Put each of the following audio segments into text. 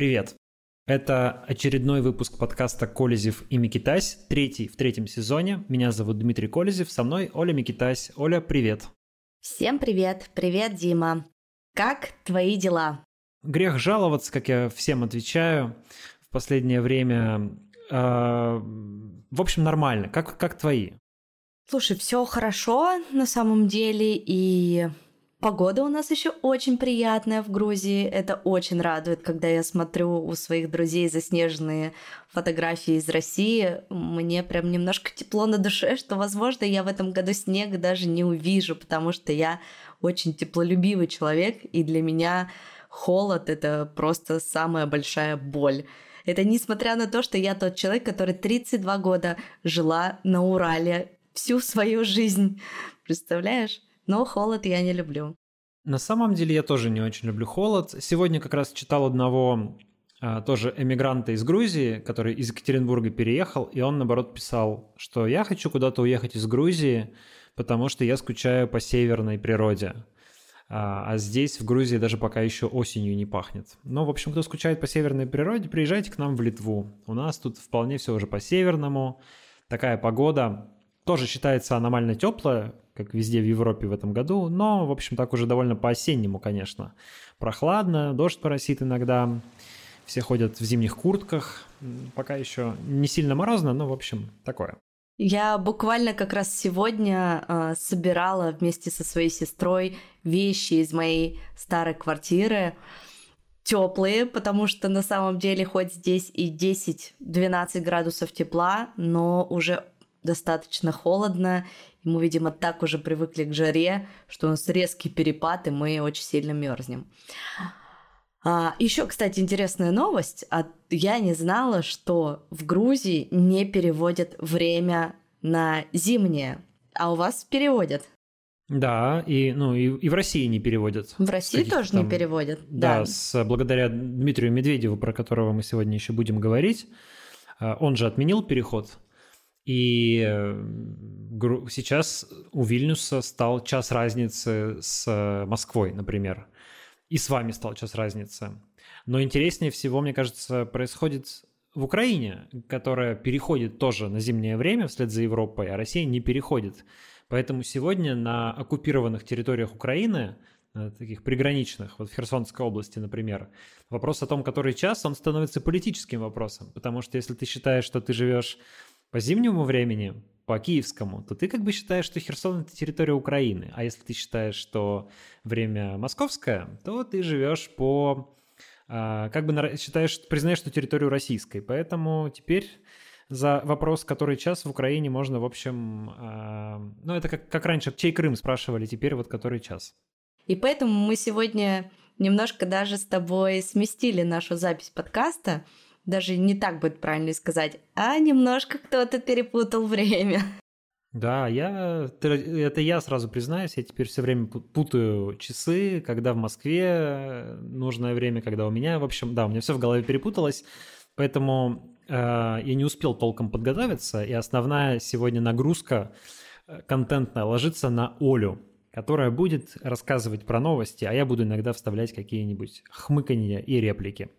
Привет! Это очередной выпуск подкаста «Колезев и Микитась», третий в третьем сезоне. Меня зовут Дмитрий Колезев, со мной Оля Микитась. Оля, привет! Всем привет! Привет, Дима! Как твои дела? Грех жаловаться, как я всем отвечаю в последнее время. Э, в общем, нормально. Как, как твои? Слушай, все хорошо на самом деле, и Погода у нас еще очень приятная в Грузии. Это очень радует, когда я смотрю у своих друзей заснеженные фотографии из России. Мне прям немножко тепло на душе, что, возможно, я в этом году снег даже не увижу, потому что я очень теплолюбивый человек, и для меня холод — это просто самая большая боль. Это несмотря на то, что я тот человек, который 32 года жила на Урале всю свою жизнь. Представляешь? Но холод я не люблю. На самом деле я тоже не очень люблю холод. Сегодня как раз читал одного а, тоже эмигранта из Грузии, который из Екатеринбурга переехал, и он, наоборот, писал, что я хочу куда-то уехать из Грузии, потому что я скучаю по северной природе. А, а здесь, в Грузии, даже пока еще осенью не пахнет. Но, в общем, кто скучает по северной природе, приезжайте к нам в Литву. У нас тут вполне все уже по-северному. Такая погода тоже считается аномально теплая, как везде в Европе в этом году, но, в общем, так уже довольно по-осеннему, конечно. Прохладно, дождь поросит иногда, все ходят в зимних куртках, пока еще не сильно морозно, но, в общем, такое. Я буквально как раз сегодня э, собирала вместе со своей сестрой вещи из моей старой квартиры теплые, потому что на самом деле хоть здесь и 10-12 градусов тепла, но уже достаточно холодно, и мы, видимо, так уже привыкли к жаре, что у нас резкий перепад, и мы очень сильно мерзнем. А, еще, кстати, интересная новость. А я не знала, что в Грузии не переводят время на зимнее, а у вас переводят. Да, и, ну, и, и в России не переводят. В России тоже там, не переводят. Да, да, с, благодаря Дмитрию Медведеву, про которого мы сегодня еще будем говорить. А, он же отменил переход и э, сейчас у Вильнюса стал час разницы с Москвой, например. И с вами стал час разницы. Но интереснее всего, мне кажется, происходит в Украине, которая переходит тоже на зимнее время вслед за Европой, а Россия не переходит. Поэтому сегодня на оккупированных территориях Украины, таких приграничных, вот в Херсонской области, например, вопрос о том, который час, он становится политическим вопросом. Потому что если ты считаешь, что ты живешь по зимнему времени, по киевскому, то ты как бы считаешь, что Херсон это территория Украины. А если ты считаешь, что время московское, то ты живешь по а, как бы считаешь, признаешь, что территорию российской. Поэтому теперь за вопрос, который час в Украине можно, в общем, а, ну это как, как раньше, чей Крым спрашивали, теперь вот который час. И поэтому мы сегодня немножко даже с тобой сместили нашу запись подкаста, даже не так будет правильно сказать, а немножко кто-то перепутал время. Да, я, это я сразу признаюсь, я теперь все время путаю часы, когда в Москве нужное время, когда у меня, в общем, да, у меня все в голове перепуталось, поэтому э, я не успел толком подготовиться, и основная сегодня нагрузка э, контентная ложится на Олю, которая будет рассказывать про новости, а я буду иногда вставлять какие-нибудь хмыканья и реплики.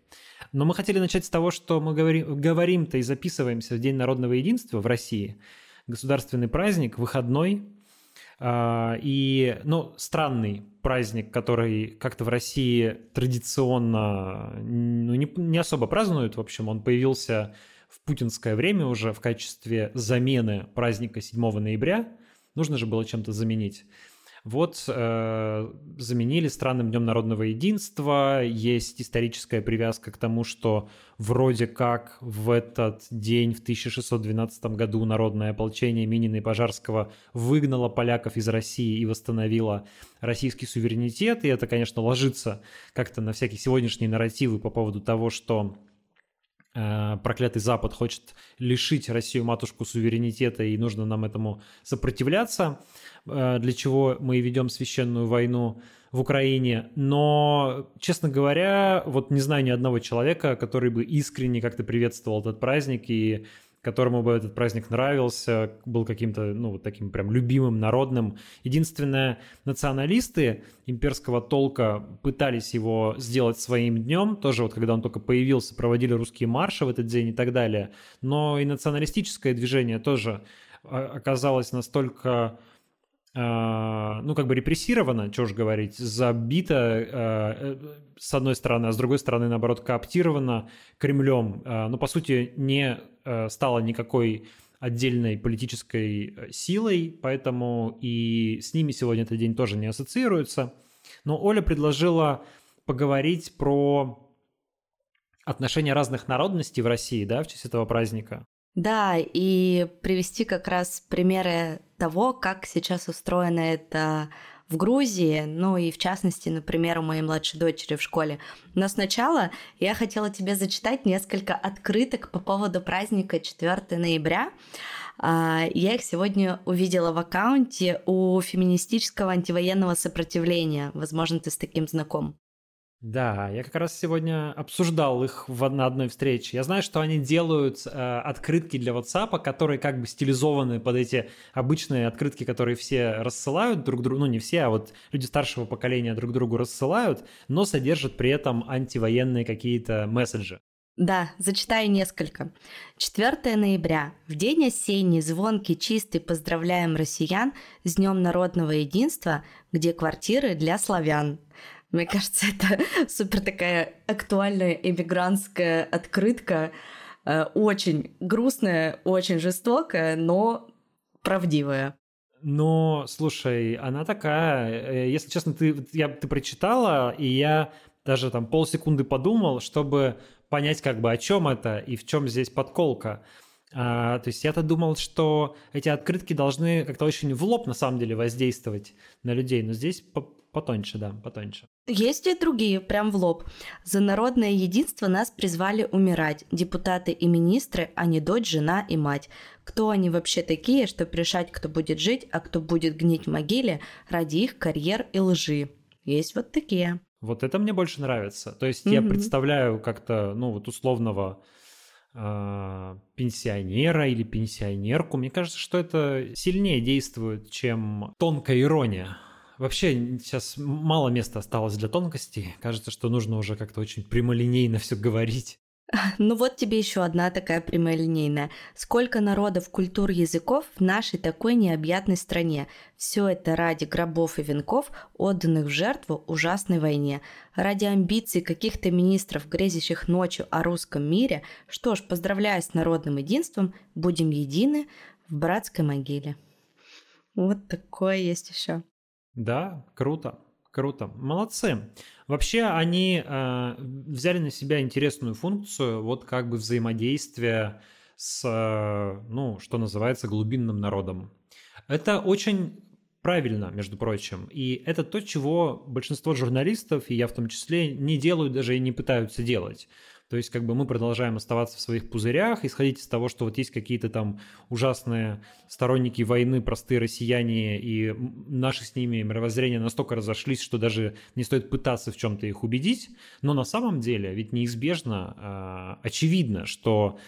Но мы хотели начать с того, что мы говорим, говорим-то и записываемся в День народного единства в России. Государственный праздник, выходной. А, и, ну, странный праздник, который как-то в России традиционно ну, не, не особо празднуют. В общем, он появился в путинское время уже в качестве замены праздника 7 ноября. Нужно же было чем-то заменить. Вот э, заменили странным днем народного единства. Есть историческая привязка к тому, что вроде как в этот день, в 1612 году, народное ополчение Минина и Пожарского выгнало поляков из России и восстановило российский суверенитет. И это, конечно, ложится как-то на всякие сегодняшние нарративы по поводу того, что проклятый Запад хочет лишить Россию матушку суверенитета, и нужно нам этому сопротивляться. Э, для чего мы ведем священную войну в Украине. Но, честно говоря, вот не знаю ни одного человека, который бы искренне как-то приветствовал этот праздник и которому бы этот праздник нравился, был каким-то, ну, вот таким прям любимым, народным. Единственное, националисты имперского толка пытались его сделать своим днем, тоже вот когда он только появился, проводили русские марши в этот день и так далее. Но и националистическое движение тоже а, оказалось настолько ну, как бы репрессировано, что уж говорить, забито, а, э, с одной стороны, а с другой стороны, наоборот, кооптировано Кремлем. Ну, по сути, не стало никакой отдельной политической э, силой, поэтому и с ними сегодня этот день тоже не ассоциируется. Но Оля предложила поговорить про отношения разных народностей в России, да, в честь этого праздника. Да, и привести как раз примеры того, как сейчас устроено это в Грузии, ну и в частности, например, у моей младшей дочери в школе. Но сначала я хотела тебе зачитать несколько открыток по поводу праздника 4 ноября. А, я их сегодня увидела в аккаунте у феминистического антивоенного сопротивления. Возможно, ты с таким знаком. Да, я как раз сегодня обсуждал их в, на одной встрече. Я знаю, что они делают э, открытки для WhatsApp, которые как бы стилизованы под эти обычные открытки, которые все рассылают друг другу, ну не все, а вот люди старшего поколения друг другу рассылают, но содержат при этом антивоенные какие-то месседжи. Да, зачитаю несколько. 4 ноября. В день осенний, звонкий, чистый поздравляем россиян с Днем народного единства, где квартиры для славян. Мне кажется, это супер такая актуальная эмигрантская открытка, э, очень грустная, очень жестокая, но правдивая. Но, слушай, она такая, э, если честно, ты, я, ты прочитала, и я даже там полсекунды подумал, чтобы понять, как бы о чем это и в чем здесь подколка. А, то есть я-то думал, что эти открытки должны как-то очень в лоб на самом деле воздействовать на людей, но здесь Потоньше, да, потоньше. Есть и другие, прям в лоб. За народное единство нас призвали умирать. Депутаты и министры, а не дочь, жена и мать. Кто они вообще такие, чтобы решать, кто будет жить, а кто будет гнить в могиле ради их карьер и лжи? Есть вот такие. Вот это мне больше нравится. То есть mm-hmm. я представляю как-то, ну вот условного э, пенсионера или пенсионерку. Мне кажется, что это сильнее действует, чем тонкая ирония. Вообще сейчас мало места осталось для тонкостей. Кажется, что нужно уже как-то очень прямолинейно все говорить. Ну вот тебе еще одна такая прямолинейная. Сколько народов, культур, языков в нашей такой необъятной стране. Все это ради гробов и венков, отданных в жертву ужасной войне. Ради амбиций каких-то министров, грезящих ночью о русском мире. Что ж, поздравляю с народным единством, будем едины в братской могиле. Вот такое есть еще. Да, круто, круто. Молодцы. Вообще они э, взяли на себя интересную функцию, вот как бы взаимодействия с, э, ну, что называется, глубинным народом. Это очень правильно, между прочим. И это то, чего большинство журналистов, и я в том числе, не делают даже и не пытаются делать. То есть как бы мы продолжаем оставаться в своих пузырях, исходить из того, что вот есть какие-то там ужасные сторонники войны, простые россияне, и наши с ними мировоззрения настолько разошлись, что даже не стоит пытаться в чем-то их убедить. Но на самом деле ведь неизбежно, э, очевидно, что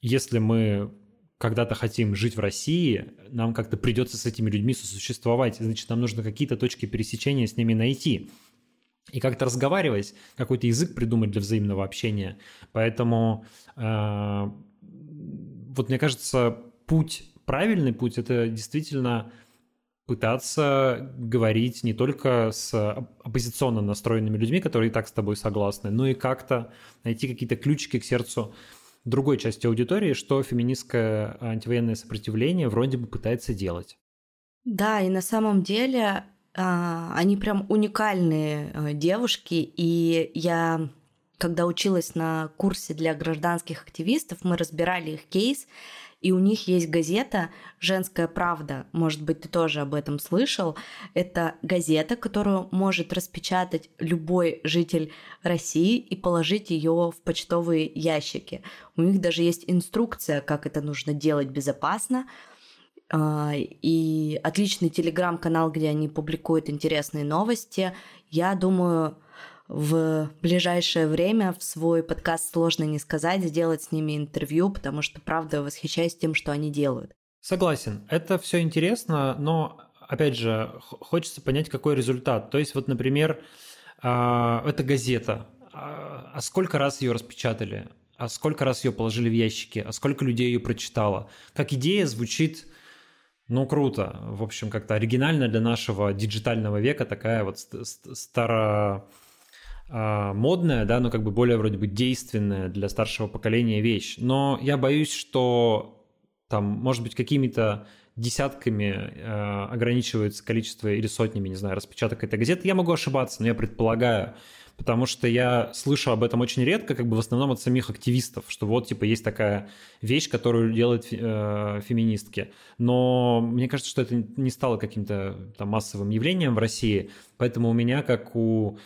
если мы когда-то хотим жить в России, нам как-то придется с этими людьми сосуществовать. Значит, нам нужно какие-то точки пересечения с ними найти и как-то разговаривать, какой-то язык придумать для взаимного общения. Поэтому э, вот мне кажется, путь, правильный путь, это действительно пытаться говорить не только с оппозиционно настроенными людьми, которые и так с тобой согласны, но и как-то найти какие-то ключики к сердцу другой части аудитории, что феминистское антивоенное сопротивление вроде бы пытается делать. Да, и на самом деле они прям уникальные э, девушки, и я, когда училась на курсе для гражданских активистов, мы разбирали их кейс, и у них есть газета «Женская правда». Может быть, ты тоже об этом слышал. Это газета, которую может распечатать любой житель России и положить ее в почтовые ящики. У них даже есть инструкция, как это нужно делать безопасно. А, и отличный телеграм-канал, где они публикуют интересные новости. Я думаю, в ближайшее время в свой подкаст «Сложно не сказать» сделать с ними интервью, потому что, правда, восхищаюсь тем, что они делают. Согласен. Это все интересно, но, опять же, хочется понять, какой результат. То есть, вот, например, а, это газета. А, а сколько раз ее распечатали? А сколько раз ее положили в ящики? А сколько людей ее прочитало? Как идея звучит ну, круто. В общем, как-то оригинально для нашего диджитального века такая вот старо а, модная, да, но как бы более вроде бы действенная для старшего поколения вещь. Но я боюсь, что там, может быть, какими-то десятками э, ограничивается количество или сотнями, не знаю, распечаток этой газеты. Я могу ошибаться, но я предполагаю, потому что я слышу об этом очень редко, как бы в основном от самих активистов, что вот, типа, есть такая вещь, которую делают э, феминистки. Но мне кажется, что это не стало каким-то там массовым явлением в России, поэтому у меня, как у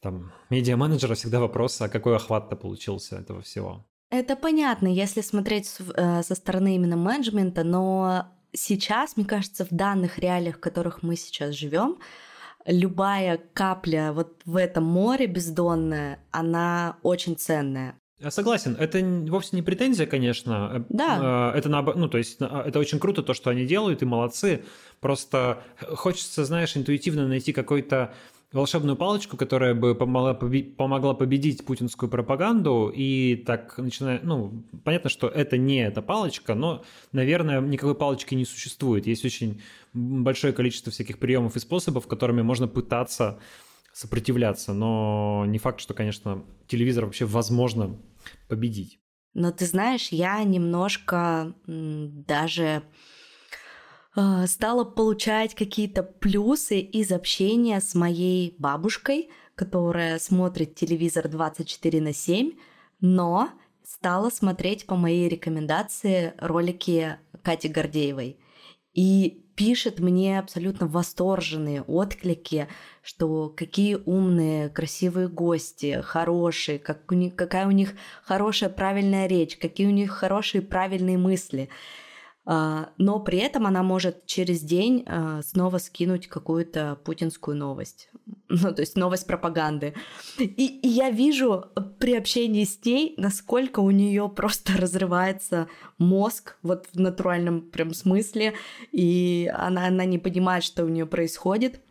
там, медиа-менеджера, всегда вопрос, а какой охват-то получился этого всего? Это понятно, если смотреть э, со стороны именно менеджмента, но сейчас, мне кажется, в данных реалиях, в которых мы сейчас живем, любая капля вот в этом море бездонное, она очень ценная. Я согласен, это вовсе не претензия, конечно. Э, да. Э, это ну, то есть это очень круто то, что они делают, и молодцы. Просто хочется, знаешь, интуитивно найти какой-то волшебную палочку, которая бы помогла, помогла победить путинскую пропаганду, и так начиная, ну, понятно, что это не эта палочка, но, наверное, никакой палочки не существует. Есть очень большое количество всяких приемов и способов, которыми можно пытаться сопротивляться, но не факт, что, конечно, телевизор вообще возможно победить. Но ты знаешь, я немножко даже а, стала получать какие-то плюсы из общения с моей бабушкой, которая смотрит телевизор 24 на 7, но стала смотреть по моей рекомендации ролики Кати Гордеевой. И пишет мне абсолютно восторженные отклики, что какие умные, красивые гости, хорошие, как у них, какая у них хорошая, правильная речь, какие у них хорошие, правильные мысли. А, но при этом она может через день а, снова скинуть какую-то путинскую новость. Ну, то есть новость пропаганды. И, и я вижу при общении с ней, насколько у нее просто разрывается мозг, вот в натуральном прям смысле, и она, она не понимает, что у нее происходит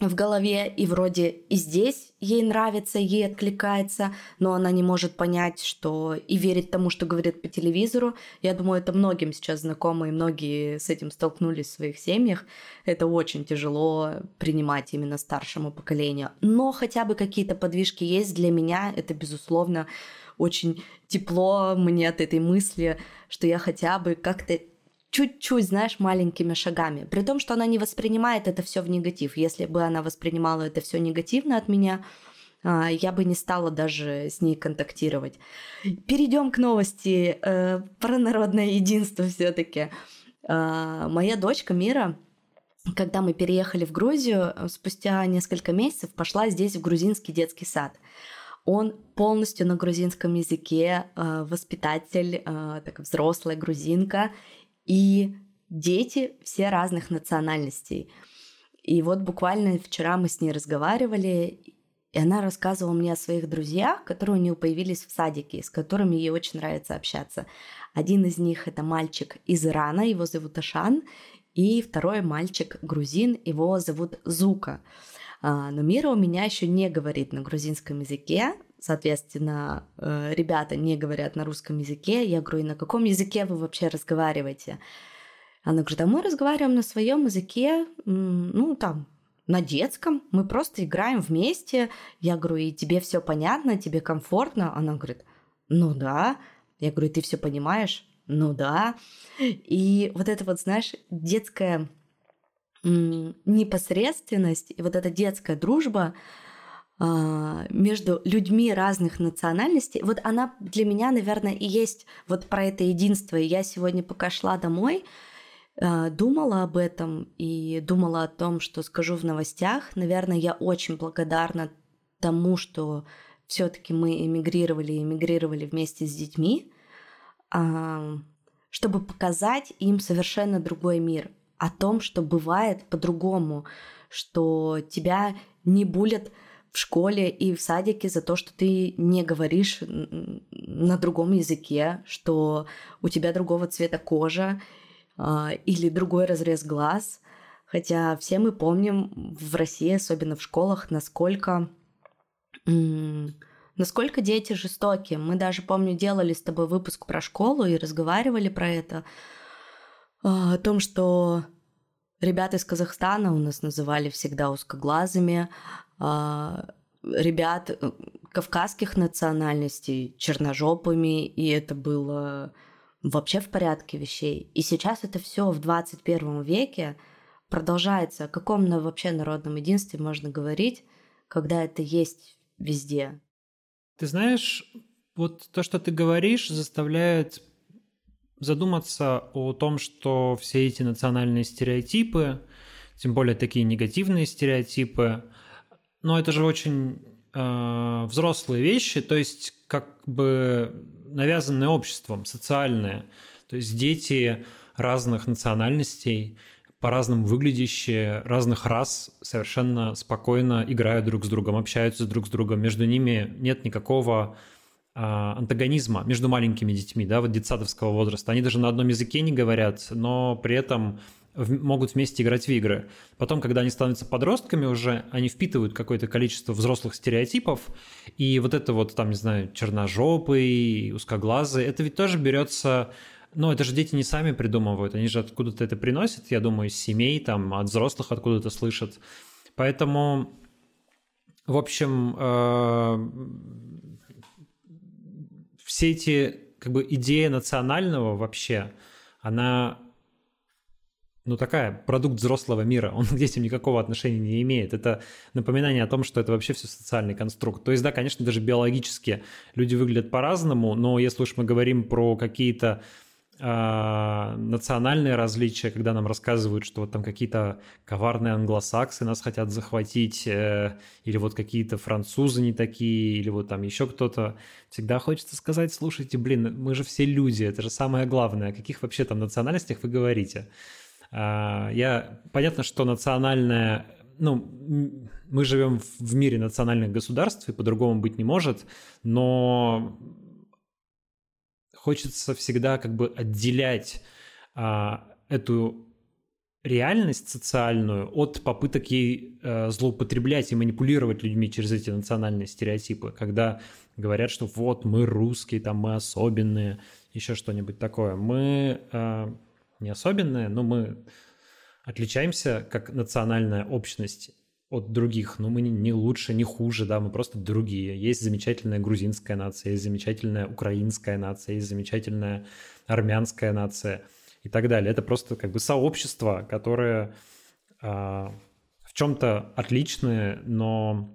в голове, и вроде и здесь ей нравится, ей откликается, но она не может понять, что и верить тому, что говорит по телевизору. Я думаю, это многим сейчас знакомо, и многие с этим столкнулись в своих семьях. Это очень тяжело принимать именно старшему поколению. Но хотя бы какие-то подвижки есть для меня, это, безусловно, очень тепло мне от этой мысли, что я хотя бы как-то чуть-чуть, знаешь, маленькими шагами. При том, что она не воспринимает это все в негатив. Если бы она воспринимала это все негативно от меня, а, я бы не стала даже с ней контактировать. Перейдем к новости э, про народное единство все-таки. Э, моя дочка Мира, когда мы переехали в Грузию, спустя несколько месяцев пошла здесь в грузинский детский сад. Он полностью на грузинском языке, э, воспитатель, э, так взрослая грузинка, и дети все разных национальностей. И вот буквально вчера мы с ней разговаривали, и она рассказывала мне о своих друзьях, которые у нее появились в садике, с которыми ей очень нравится общаться. Один из них это мальчик из Ирана, его зовут Ашан, и второй мальчик грузин, его зовут Зука. А, но Мира у меня еще не говорит на грузинском языке, соответственно, э, ребята не говорят на русском языке. Я говорю, и на каком языке вы вообще разговариваете? Она говорит, а мы разговариваем на своем языке, ну, там, на детском, мы просто играем вместе. Я говорю, и тебе все понятно, тебе комфортно? Она говорит, ну да. Я говорю, ты все понимаешь? Ну да. И вот это вот, знаешь, детская непосредственность и вот эта детская дружба, между людьми разных национальностей, вот она для меня, наверное, и есть вот про это единство. И я сегодня, пока шла домой, а, думала об этом и думала о том, что скажу в новостях. Наверное, я очень благодарна тому, что все-таки мы эмигрировали и эмигрировали вместе с детьми, а, чтобы показать им совершенно другой мир, о том, что бывает по-другому, что тебя не булят в школе и в садике за то, что ты не говоришь на другом языке, что у тебя другого цвета кожа э, или другой разрез глаз. Хотя все мы помним в России, особенно в школах, насколько, насколько дети жестокие. Мы даже, помню, делали с тобой выпуск про школу и разговаривали про это. А, о том, что ребята из Казахстана у нас называли всегда узкоглазыми, а, ребят э, кавказских национальностей черножопыми, и это было вообще в порядке вещей. И сейчас это все в 21 веке продолжается. О каком вообще народном единстве можно говорить, когда это есть везде? Ты знаешь, вот то, что ты говоришь, заставляет задуматься о том, что все эти национальные стереотипы, тем более такие негативные стереотипы, но это же очень э, взрослые вещи, то есть как бы навязанные обществом, социальные. То есть дети разных национальностей, по-разному выглядящие, разных рас совершенно спокойно играют друг с другом, общаются друг с другом. Между ними нет никакого антагонизма между маленькими детьми, да, вот детсадовского возраста. Они даже на одном языке не говорят, но при этом могут вместе играть в игры. Потом, когда они становятся подростками уже, они впитывают какое-то количество взрослых стереотипов, и вот это вот, там, не знаю, черножопый, узкоглазый, это ведь тоже берется ну, это же дети не сами придумывают, они же откуда-то это приносят, я думаю, из семей, там, от взрослых откуда-то слышат. Поэтому, в общем, э, все эти, как бы, идея национального вообще, она ну, такая, продукт взрослого мира, он к детям никакого отношения не имеет. Это напоминание о том, что это вообще все социальный конструкт. То есть, да, конечно, даже биологически люди выглядят по-разному, но если уж мы говорим про какие-то национальные различия, когда нам рассказывают, что вот там какие-то коварные англосаксы нас хотят захватить, э, или вот какие-то французы не такие, или вот там еще кто-то. Всегда хочется сказать, слушайте, блин, мы же все люди, это же самое главное. О каких вообще там национальностях вы говорите? А, я... Понятно, что национальное ну, мы живем в мире национальных государств, и по-другому быть не может, но хочется всегда как бы отделять а, эту реальность социальную от попыток ей э, злоупотреблять и манипулировать людьми через эти национальные стереотипы, когда говорят, что вот мы русские, там мы особенные, еще что-нибудь такое. Мы э, не особенные, но мы отличаемся как национальная общность от других, но мы не лучше, не хуже, да, мы просто другие. Есть замечательная грузинская нация, есть замечательная украинская нация, есть замечательная армянская нация и так далее. Это просто как бы сообщество, которое а, в чем-то отличное, но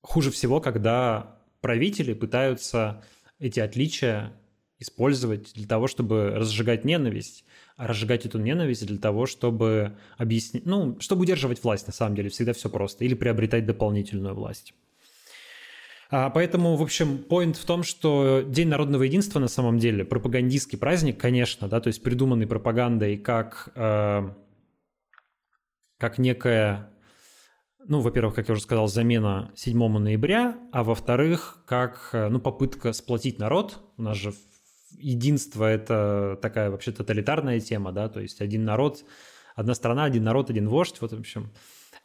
хуже всего, когда правители пытаются эти отличия использовать для того, чтобы разжигать ненависть разжигать эту ненависть для того, чтобы объяснить, ну, чтобы удерживать власть, на самом деле, всегда все просто, или приобретать дополнительную власть. А, поэтому, в общем, поинт в том, что День народного единства на самом деле пропагандистский праздник, конечно, да, то есть придуманный пропагандой как, э, как некая, ну, во-первых, как я уже сказал, замена 7 ноября, а во-вторых, как, э, ну, попытка сплотить народ. У нас же единство – это такая вообще тоталитарная тема, да, то есть один народ, одна страна, один народ, один вождь, вот в общем.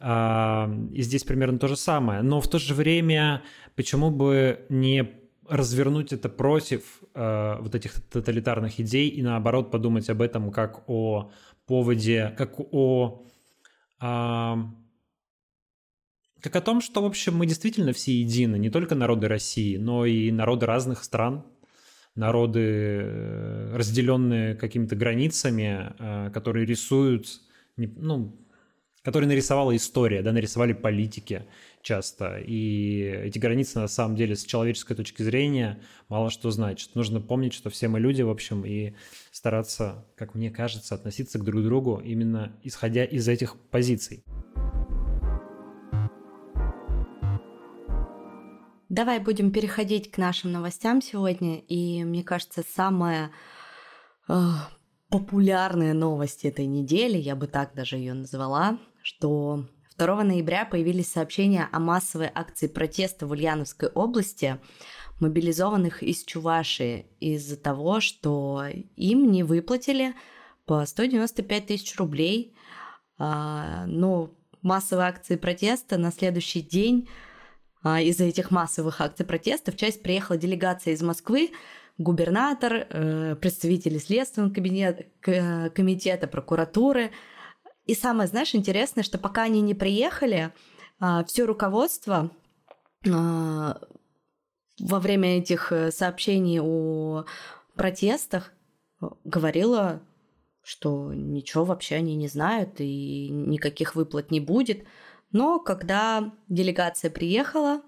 А, и здесь примерно то же самое. Но в то же время почему бы не развернуть это против э, вот этих тоталитарных идей и наоборот подумать об этом как о поводе, как о... Э, как о том, что, в общем, мы действительно все едины, не только народы России, но и народы разных стран, народы, э, разделенные какими-то границами, э, которые рисуют, ну, которые нарисовала история, да, нарисовали политики часто. И эти границы, на самом деле, с человеческой точки зрения мало что значат. Нужно помнить, что все мы люди, в общем, и стараться, как мне кажется, относиться к друг другу именно исходя из этих позиций. Давай будем переходить к нашим новостям сегодня. И мне кажется, самая э, популярная новость этой недели, я бы так даже ее назвала, что 2 ноября появились сообщения о массовой акции протеста в Ульяновской области, мобилизованных из Чувашии из-за того, что им не выплатили по 195 тысяч рублей. А, ну, массовые акции протеста на следующий день из-за этих массовых акций протеста в часть приехала делегация из Москвы, губернатор, э, представители Следственного кабинета, комитета, прокуратуры. И самое, знаешь, интересное, что пока они не приехали, а, все руководство во время этих э, сообщений о протестах говорило что ничего вообще они не знают и никаких выплат не будет. Но когда делегация приехала,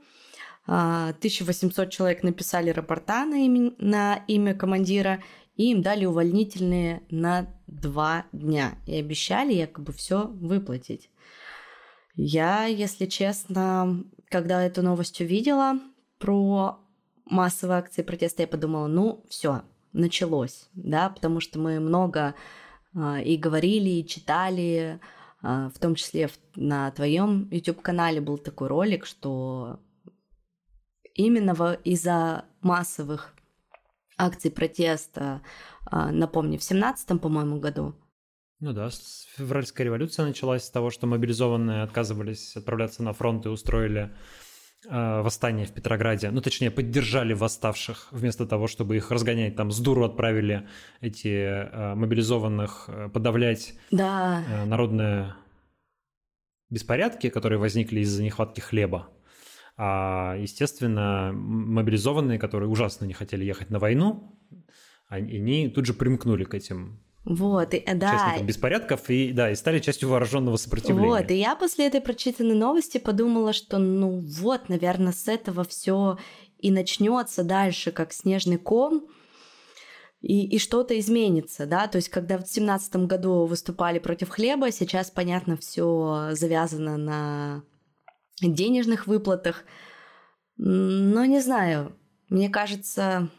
1800 а, человек написали рапорта на имя, на имя командира, и им дали увольнительные на два дня. И обещали якобы все выплатить. Я, если честно, когда эту новость увидела про массовые акции протеста, я подумала, ну все, началось, да, потому что мы много а, и говорили, и читали, в том числе на твоем YouTube-канале был такой ролик, что именно из-за массовых акций протеста, а, напомню, в 17 по-моему, году. Ну да, февральская революция началась с того, что мобилизованные отказывались отправляться на фронт и устроили восстание в Петрограде, ну, точнее, поддержали восставших, вместо того, чтобы их разгонять, там, с дуру отправили эти э, мобилизованных э, подавлять да. э, народные беспорядки, которые возникли из-за нехватки хлеба. А, естественно, мобилизованные, которые ужасно не хотели ехать на войну, они тут же примкнули к этим вот, и, да. Участникам беспорядков и, да, и стали частью вооруженного сопротивления. Вот, и я после этой прочитанной новости подумала, что, ну вот, наверное, с этого все и начнется дальше, как снежный ком, и, и что-то изменится, да, то есть когда в семнадцатом году выступали против хлеба, сейчас, понятно, все завязано на денежных выплатах, но не знаю, мне кажется,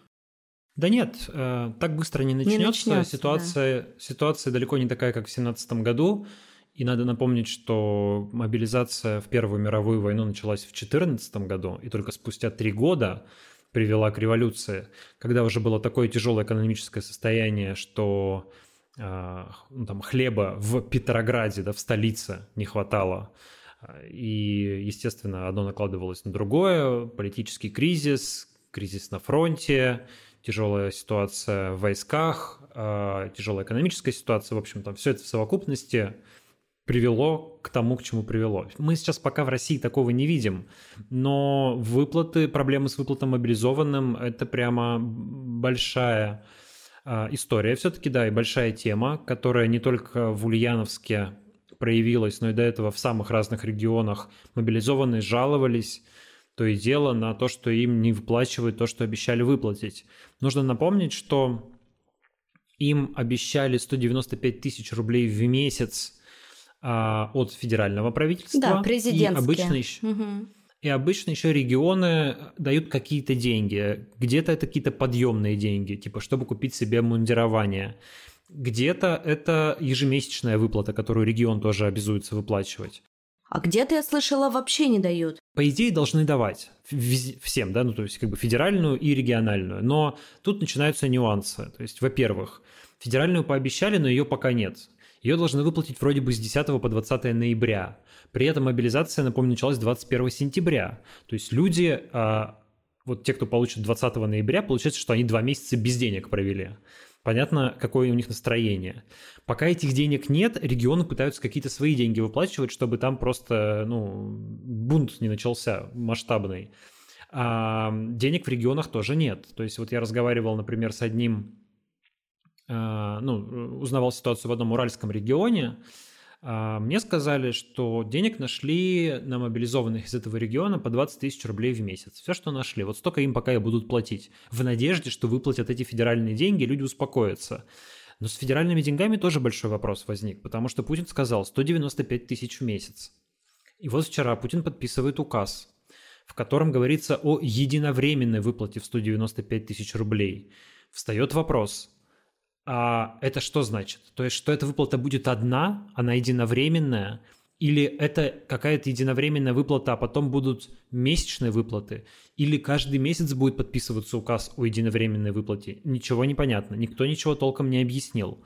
да нет, э, так быстро не начнется. Не начнется ситуация, да. ситуация далеко не такая, как в 2017 году. И надо напомнить, что мобилизация в Первую мировую войну началась в 2014 году, и только спустя три года привела к революции, когда уже было такое тяжелое экономическое состояние, что э, ну, там, хлеба в Петрограде, да, в столице не хватало. И, естественно, одно накладывалось на другое. Политический кризис, кризис на фронте, тяжелая ситуация в войсках, а, тяжелая экономическая ситуация, в общем, там все это в совокупности привело к тому, к чему привело. Мы сейчас пока в России такого не видим, но выплаты, проблемы с выплатом мобилизованным – это прямо большая а, история все-таки, да, и большая тема, которая не только в Ульяновске проявилась, но и до этого в самых разных регионах мобилизованные жаловались, то и дело на то, что им не выплачивают то, что обещали выплатить. Нужно напомнить, что им обещали 195 тысяч рублей в месяц а, от федерального правительства. Да, президентские. И обычно еще, угу. и обычно еще регионы дают какие-то деньги. Где-то это какие-то подъемные деньги, типа чтобы купить себе мундирование. Где-то это ежемесячная выплата, которую регион тоже обязуется выплачивать. А где-то я слышала, вообще не дают. По идее, должны давать всем, да, ну то есть как бы федеральную и региональную. Но тут начинаются нюансы. То есть, во-первых, федеральную пообещали, но ее пока нет. Ее должны выплатить вроде бы с 10 по 20 ноября. При этом мобилизация, напомню, началась 21 сентября. То есть люди, а, вот те, кто получит 20 ноября, получается, что они два месяца без денег провели. Понятно, какое у них настроение. Пока этих денег нет, регионы пытаются какие-то свои деньги выплачивать, чтобы там просто ну, бунт не начался масштабный. А денег в регионах тоже нет. То есть вот я разговаривал, например, с одним, а, ну, узнавал ситуацию в одном уральском регионе, мне сказали, что денег нашли на мобилизованных из этого региона по 20 тысяч рублей в месяц. Все, что нашли. Вот столько им пока и будут платить. В надежде, что выплатят эти федеральные деньги, люди успокоятся. Но с федеральными деньгами тоже большой вопрос возник, потому что Путин сказал 195 тысяч в месяц. И вот вчера Путин подписывает указ, в котором говорится о единовременной выплате в 195 тысяч рублей. Встает вопрос, а это что значит? То есть, что эта выплата будет одна, она единовременная, Или это какая-то единовременная выплата, а потом будут месячные выплаты? Или каждый месяц будет подписываться указ о единовременной выплате? Ничего не понятно, никто ничего толком не объяснил.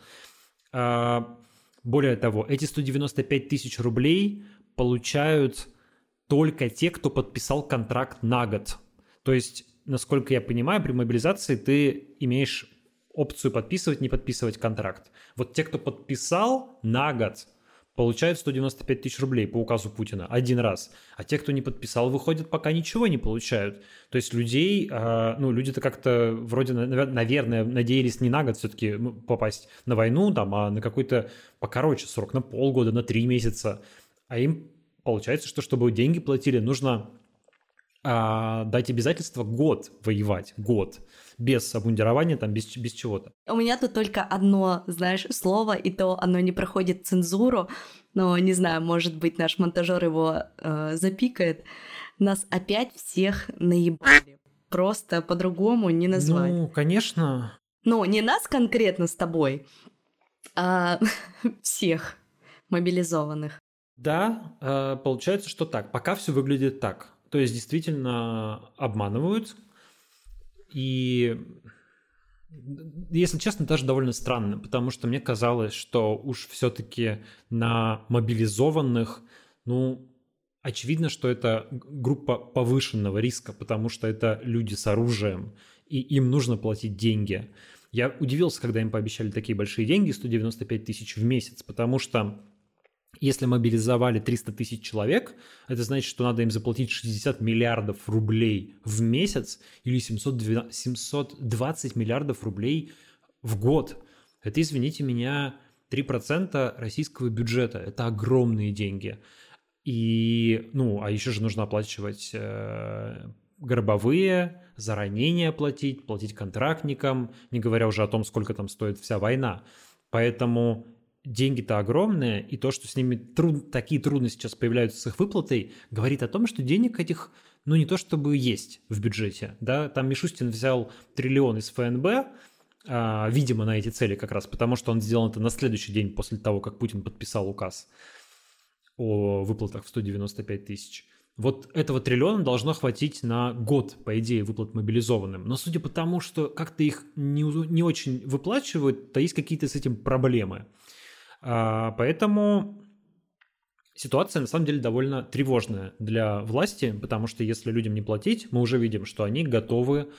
А, более того, эти 195 тысяч рублей получают только те, кто подписал контракт на год. То есть, насколько я понимаю, при мобилизации ты имеешь опцию подписывать, не подписывать контракт. Вот те, кто подписал на год, получают 195 тысяч рублей по указу Путина один раз. А те, кто не подписал, выходят, пока ничего не получают. То есть людей, а, ну, люди-то как-то вроде, наверное, надеялись не на год все-таки ну, попасть на войну, там, а на какой-то покороче срок, на полгода, на три месяца. А им получается, что чтобы деньги платили, нужно а, дать обязательство год воевать, год, без обмундирования, там, без, без чего-то. У меня тут только одно, знаешь, слово, и то оно не проходит цензуру, но, не знаю, может быть, наш монтажер его э, запикает. Нас опять всех наебали. Просто по-другому не назвать. Ну, конечно. Ну, не нас конкретно с тобой, а всех мобилизованных. Да, э, получается, что так. Пока все выглядит так. То есть действительно обманывают. И, если честно, даже довольно странно, потому что мне казалось, что уж все-таки на мобилизованных, ну, очевидно, что это группа повышенного риска, потому что это люди с оружием, и им нужно платить деньги. Я удивился, когда им пообещали такие большие деньги, 195 тысяч в месяц, потому что если мобилизовали 300 тысяч человек, это значит, что надо им заплатить 60 миллиардов рублей в месяц или 712, 720 миллиардов рублей в год. Это, извините меня, 3% российского бюджета. Это огромные деньги. И, ну, а еще же нужно оплачивать э, гробовые, за ранения платить, платить контрактникам, не говоря уже о том, сколько там стоит вся война. Поэтому деньги-то огромные, и то, что с ними труд, такие трудности сейчас появляются с их выплатой, говорит о том, что денег этих, ну, не то чтобы есть в бюджете, да, там Мишустин взял триллион из ФНБ, а, видимо, на эти цели как раз, потому что он сделал это на следующий день после того, как Путин подписал указ о выплатах в 195 тысяч. Вот этого триллиона должно хватить на год, по идее, выплат мобилизованным. Но судя по тому, что как-то их не, не очень выплачивают, то есть какие-то с этим проблемы. А, поэтому ситуация на самом деле довольно тревожная для власти, потому что если людям не платить, мы уже видим, что они готовы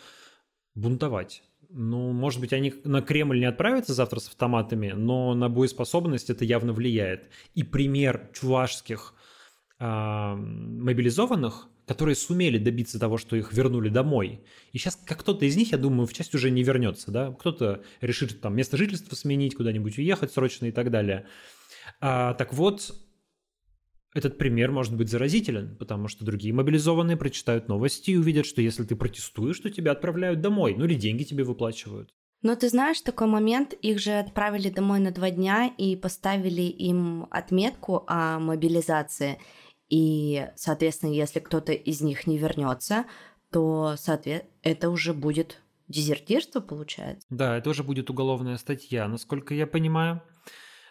бунтовать. Ну, может быть, они на Кремль не отправятся завтра с автоматами, но на боеспособность это явно влияет. И пример чувашских э, мобилизованных, которые сумели добиться того, что их вернули домой. И сейчас как кто-то из них, я думаю, в часть уже не вернется, да, кто-то решит там место жительства сменить, куда-нибудь уехать срочно и так далее. А, так вот, этот пример может быть заразителен, потому что другие мобилизованные прочитают новости и увидят, что если ты протестуешь, то тебя отправляют домой, ну или деньги тебе выплачивают. Но ты знаешь, такой момент, их же отправили домой на два дня и поставили им отметку о мобилизации – и, соответственно, если кто-то из них не вернется, то, соответственно, это уже будет дезертирство, получается. Да, это уже будет уголовная статья, насколько я понимаю.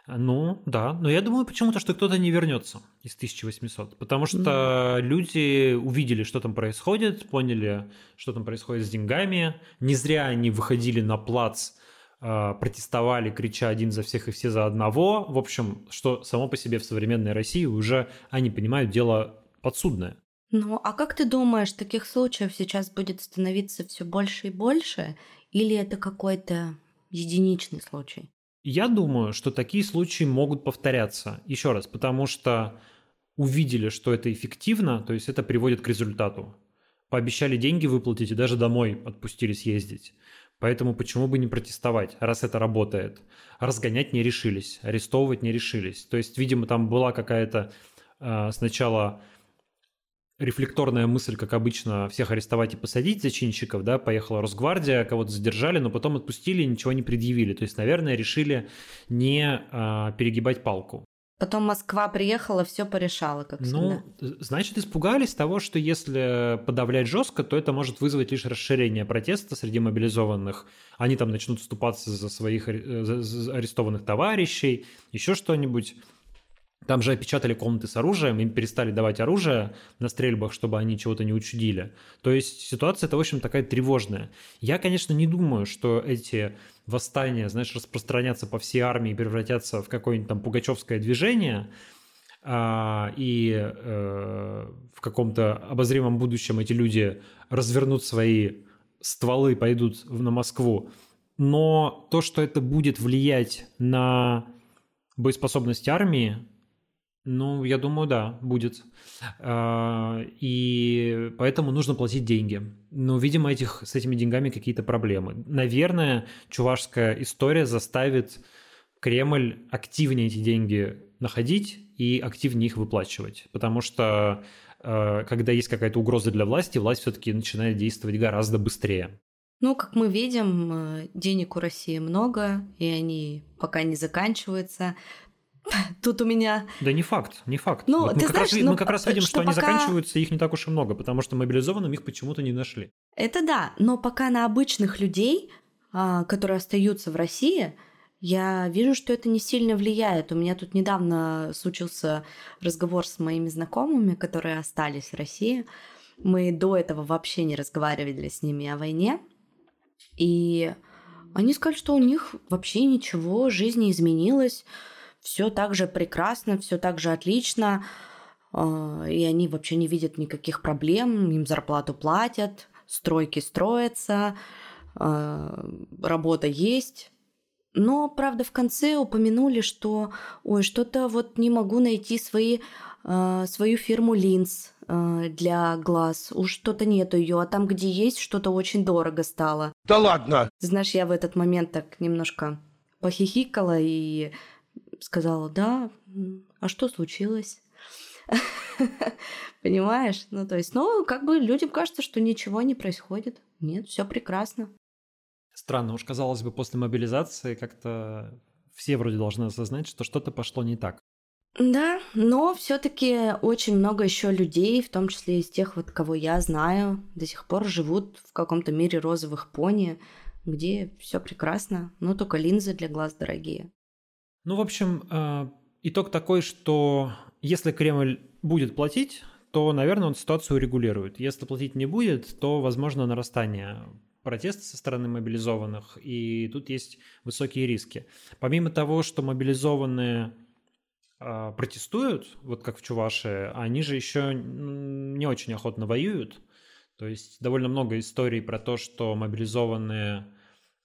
Ну, да. Но я думаю почему-то, что кто-то не вернется из 1800. Потому что mm. люди увидели, что там происходит, поняли, что там происходит с деньгами. Не зря они выходили на плац протестовали, крича один за всех и все за одного. В общем, что само по себе в современной России уже они понимают дело подсудное. Ну, а как ты думаешь, таких случаев сейчас будет становиться все больше и больше? Или это какой-то единичный случай? Я думаю, что такие случаи могут повторяться. Еще раз, потому что увидели, что это эффективно, то есть это приводит к результату. Пообещали деньги выплатить и даже домой отпустили съездить. Поэтому почему бы не протестовать, раз это работает? Разгонять не решились, арестовывать не решились. То есть, видимо, там была какая-то э, сначала рефлекторная мысль, как обычно, всех арестовать и посадить зачинщиков, да, поехала Росгвардия, кого-то задержали, но потом отпустили ничего не предъявили. То есть, наверное, решили не э, перегибать палку. Потом Москва приехала, все порешала, как всегда. Ну, значит, испугались того, что если подавлять жестко, то это может вызвать лишь расширение протеста среди мобилизованных. Они там начнут вступаться за своих э, арестованных товарищей, еще что-нибудь. Там же опечатали комнаты с оружием, им перестали давать оружие на стрельбах, чтобы они чего-то не учудили. То есть ситуация это, в общем, такая тревожная. Я, конечно, не думаю, что эти восстания, знаешь, распространятся по всей армии и превратятся в какое-нибудь там пугачевское движение, а, и э, в каком-то обозримом будущем эти люди развернут свои стволы, пойдут на Москву. Но то, что это будет влиять на боеспособность армии, ну, я думаю, да, будет. А, и поэтому нужно платить деньги. Но, видимо, этих, с этими деньгами какие-то проблемы. Наверное, чувашская история заставит Кремль активнее эти деньги находить и активнее их выплачивать. Потому что а, когда есть какая-то угроза для власти, власть все-таки начинает действовать гораздо быстрее. Ну, как мы видим, э, денег у России много, и они пока не заканчиваются. Тут у меня... Да не факт, не факт. Ну, вот ты мы, знаешь, как раз, ну, мы как раз видим, что, что они пока... заканчиваются, их не так уж и много, потому что мобилизованным их почему-то не нашли. Это да, но пока на обычных людей, а, которые остаются в России, я вижу, что это не сильно влияет. У меня тут недавно случился разговор с моими знакомыми, которые остались в России. Мы до этого вообще не разговаривали с ними о войне. И они сказали, что у них вообще ничего, жизнь не изменилась все так же прекрасно, все так же отлично, а, и они вообще не видят никаких проблем, им зарплату платят, стройки строятся, а, работа есть. Но, правда, в конце упомянули, что, ой, что-то вот не могу найти свои, а, свою фирму линз для глаз. Уж что-то нету ее, а там, где есть, что-то очень дорого стало. Да ладно! Знаешь, я в этот момент так немножко похихикала и сказала, да, а что случилось? Понимаешь? Ну, то есть, ну, как бы людям кажется, что ничего не происходит. Нет, все прекрасно. Странно, уж казалось бы, после мобилизации как-то все вроде должны осознать, что что-то пошло не так. Да, но все-таки очень много еще людей, в том числе из тех, вот кого я знаю, до сих пор живут в каком-то мире розовых пони, где все прекрасно, но только линзы для глаз дорогие. Ну, в общем, э, итог такой, что если Кремль будет платить, то, наверное, он ситуацию регулирует. Если платить не будет, то, возможно, нарастание протеста со стороны мобилизованных, и тут есть высокие риски. Помимо того, что мобилизованные э, протестуют, вот как в Чувашии, они же еще не очень охотно воюют. То есть довольно много историй про то, что мобилизованные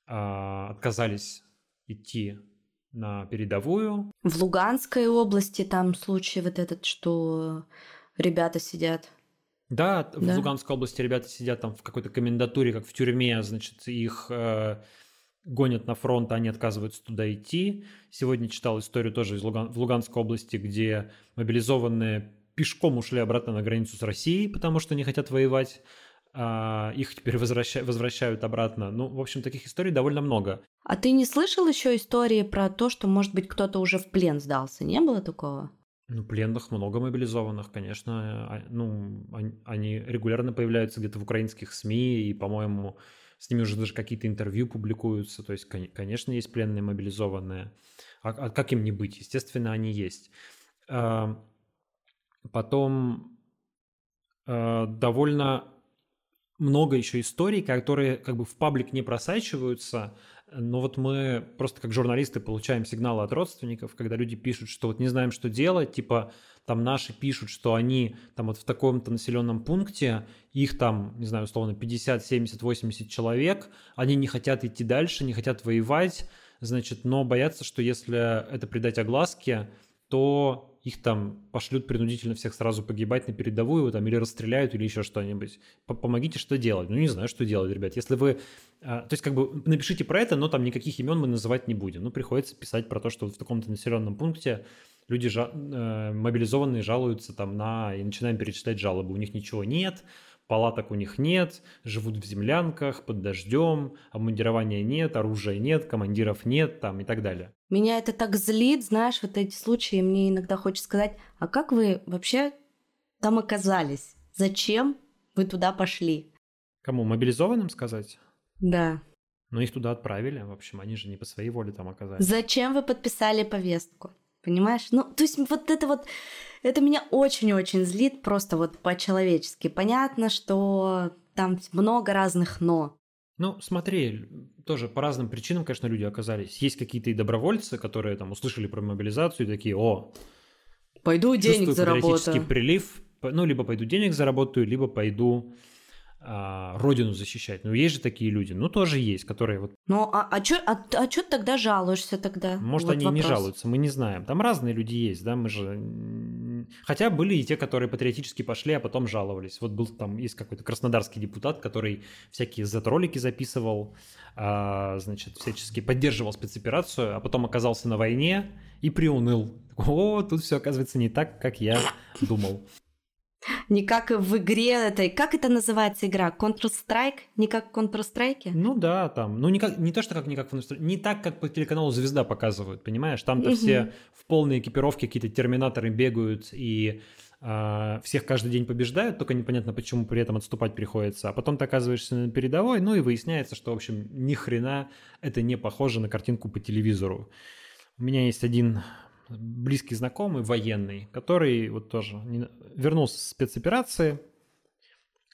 э, отказались идти на передовую. В Луганской области там случай вот этот, что ребята сидят. Да, да, в Луганской области ребята сидят там в какой-то комендатуре, как в тюрьме, значит, их э, гонят на фронт, а они отказываются туда идти. Сегодня читал историю тоже из Луган... в Луганской области, где мобилизованные пешком ушли обратно на границу с Россией, потому что не хотят воевать. А, их теперь возвраща... возвращают обратно. Ну, в общем, таких историй довольно много. А ты не слышал еще истории про то, что, может быть, кто-то уже в плен сдался? Не было такого? Ну, пленных много мобилизованных, конечно. А, ну, они регулярно появляются где-то в украинских СМИ, и, по-моему, с ними уже даже какие-то интервью публикуются. То есть, конечно, есть пленные мобилизованные. А, а как им не быть? Естественно, они есть. А, потом довольно много еще историй, которые как бы в паблик не просачиваются, но вот мы просто как журналисты получаем сигналы от родственников, когда люди пишут, что вот не знаем, что делать, типа там наши пишут, что они там вот в таком-то населенном пункте, их там, не знаю, условно 50, 70, 80 человек, они не хотят идти дальше, не хотят воевать, значит, но боятся, что если это придать огласке, то их там пошлют принудительно всех сразу погибать на передовую, там, или расстреляют, или еще что-нибудь. Помогите, что делать. Ну, не знаю, что делать, ребят. Если вы... А, то есть, как бы, напишите про это, но там никаких имен мы называть не будем. Ну, приходится писать про то, что в таком-то населенном пункте люди жа- э, мобилизованные жалуются там на... И начинаем перечислять жалобы. У них ничего нет, палаток у них нет, живут в землянках, под дождем, обмундирования нет, оружия нет, командиров нет, там и так далее. Меня это так злит, знаешь, вот эти случаи, мне иногда хочется сказать, а как вы вообще там оказались? Зачем вы туда пошли? Кому, мобилизованным сказать? Да. Ну, их туда отправили, в общем, они же не по своей воле там оказались. Зачем вы подписали повестку? Понимаешь? Ну, то есть вот это вот, это меня очень-очень злит просто вот по-человечески. Понятно, что там много разных «но». Ну, смотри, тоже по разным причинам, конечно, люди оказались. Есть какие-то и добровольцы, которые там услышали про мобилизацию и такие, о, пойду денег заработаю. прилив, ну, либо пойду денег заработаю, либо пойду а, родину защищать. Ну, есть же такие люди. Ну, тоже есть, которые вот... Ну, а, а чё, а, а чё ты тогда жалуешься тогда? Может, вот они вопрос. не жалуются, мы не знаем. Там разные люди есть, да, мы же... Хотя были и те, которые патриотически пошли, а потом жаловались. Вот был там, есть какой-то краснодарский депутат, который всякие Z-ролики записывал, а, значит, всячески поддерживал спецоперацию, а потом оказался на войне и приуныл. О, тут все оказывается не так, как я думал. Не как в игре этой. Как это называется игра? Counter-Strike? Не как в Counter-Strike? Ну да, там. Ну не, как, не то, что как не как в Counter-Strike. Не так, как по телеканалу «Звезда» показывают, понимаешь? Там-то угу. все в полной экипировке какие-то терминаторы бегают и э, всех каждый день побеждают, только непонятно, почему при этом отступать приходится. А потом ты оказываешься на передовой, ну и выясняется, что, в общем, ни хрена это не похоже на картинку по телевизору. У меня есть один близкий знакомый, военный, который вот тоже вернулся с спецоперации.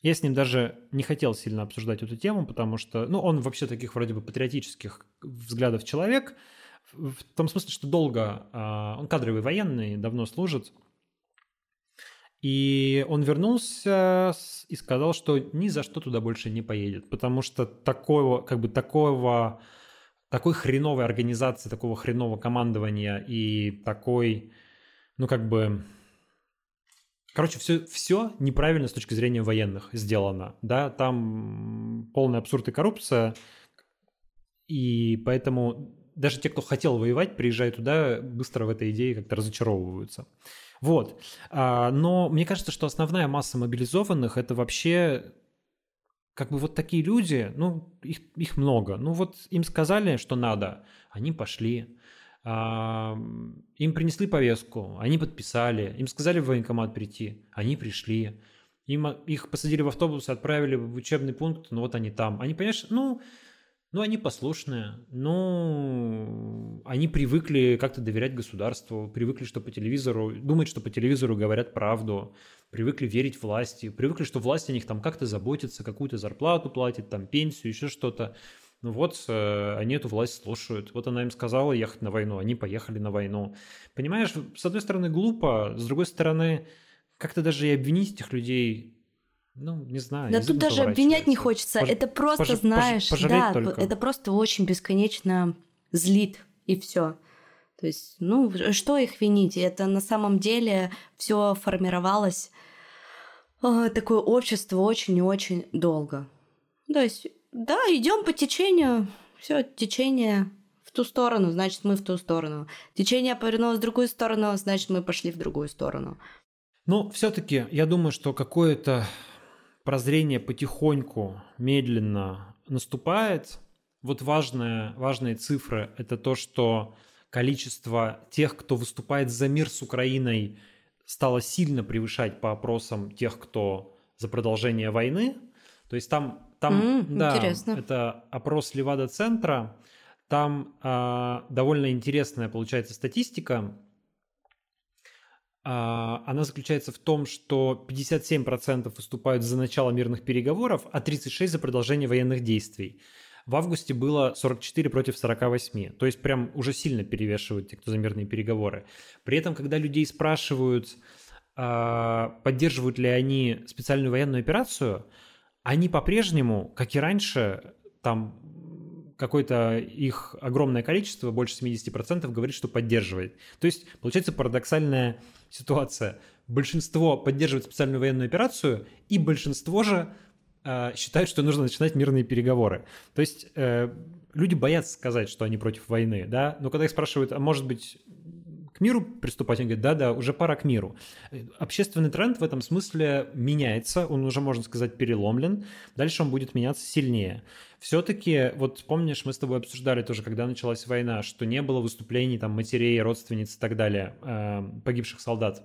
Я с ним даже не хотел сильно обсуждать эту тему, потому что, ну, он вообще таких вроде бы патриотических взглядов человек, в том смысле, что долго, а, он кадровый военный, давно служит, и он вернулся и сказал, что ни за что туда больше не поедет, потому что такого, как бы такого такой хреновой организации, такого хренового командования и такой, ну как бы, короче, все, все неправильно с точки зрения военных сделано, да, там полный абсурд и коррупция, и поэтому даже те, кто хотел воевать, приезжая туда, быстро в этой идее как-то разочаровываются. Вот. А, но мне кажется, что основная масса мобилизованных это вообще как бы вот такие люди, ну, их, их много. Ну, вот им сказали, что надо, они пошли. А, им принесли повестку, они подписали. Им сказали в военкомат прийти, они пришли. Им, их посадили в автобус, отправили в учебный пункт, ну вот они там. Они, понимаешь, ну, ну, они послушные, ну, они привыкли как-то доверять государству, привыкли, что по телевизору, думать, что по телевизору говорят правду, привыкли верить власти, привыкли, что власть о них там как-то заботится, какую-то зарплату платит, там пенсию, еще что-то. Ну вот, э, они эту власть слушают. Вот она им сказала ехать на войну, они поехали на войну. Понимаешь, с одной стороны глупо, с другой стороны, как-то даже и обвинить этих людей ну, не знаю. Да тут даже обвинять не хочется. Пож... это просто, пож... знаешь, пож... да, только. это просто очень бесконечно злит, и все. То есть, ну, что их винить? Это на самом деле все формировалось э, такое общество очень и очень долго. То есть, да, идем по течению, все, течение в ту сторону, значит, мы в ту сторону. Течение повернулось в другую сторону, значит, мы пошли в другую сторону. Ну, все-таки я думаю, что какое-то прозрение потихоньку, медленно наступает. Вот важная, важные цифры – это то, что количество тех, кто выступает за мир с Украиной, стало сильно превышать по опросам тех, кто за продолжение войны. То есть там, там mm, да, интересно. это опрос Левада-центра, там э, довольно интересная получается статистика. А, она заключается в том, что 57% выступают за начало мирных переговоров, а 36% за продолжение военных действий. В августе было 44 против 48, то есть прям уже сильно перевешивают те, кто за мирные переговоры. При этом, когда людей спрашивают, а, поддерживают ли они специальную военную операцию, они по-прежнему, как и раньше, там какое-то их огромное количество, больше 70% говорит, что поддерживает. То есть получается парадоксальная ситуация. Большинство поддерживает специальную военную операцию, и большинство же э, считают, что нужно начинать мирные переговоры. То есть э, люди боятся сказать, что они против войны, да, но когда их спрашивают, а может быть миру приступать, они говорят, да-да, уже пора к миру. Общественный тренд в этом смысле меняется, он уже, можно сказать, переломлен, дальше он будет меняться сильнее. Все-таки, вот помнишь, мы с тобой обсуждали тоже, когда началась война, что не было выступлений там матерей, родственниц и так далее, э, погибших солдат.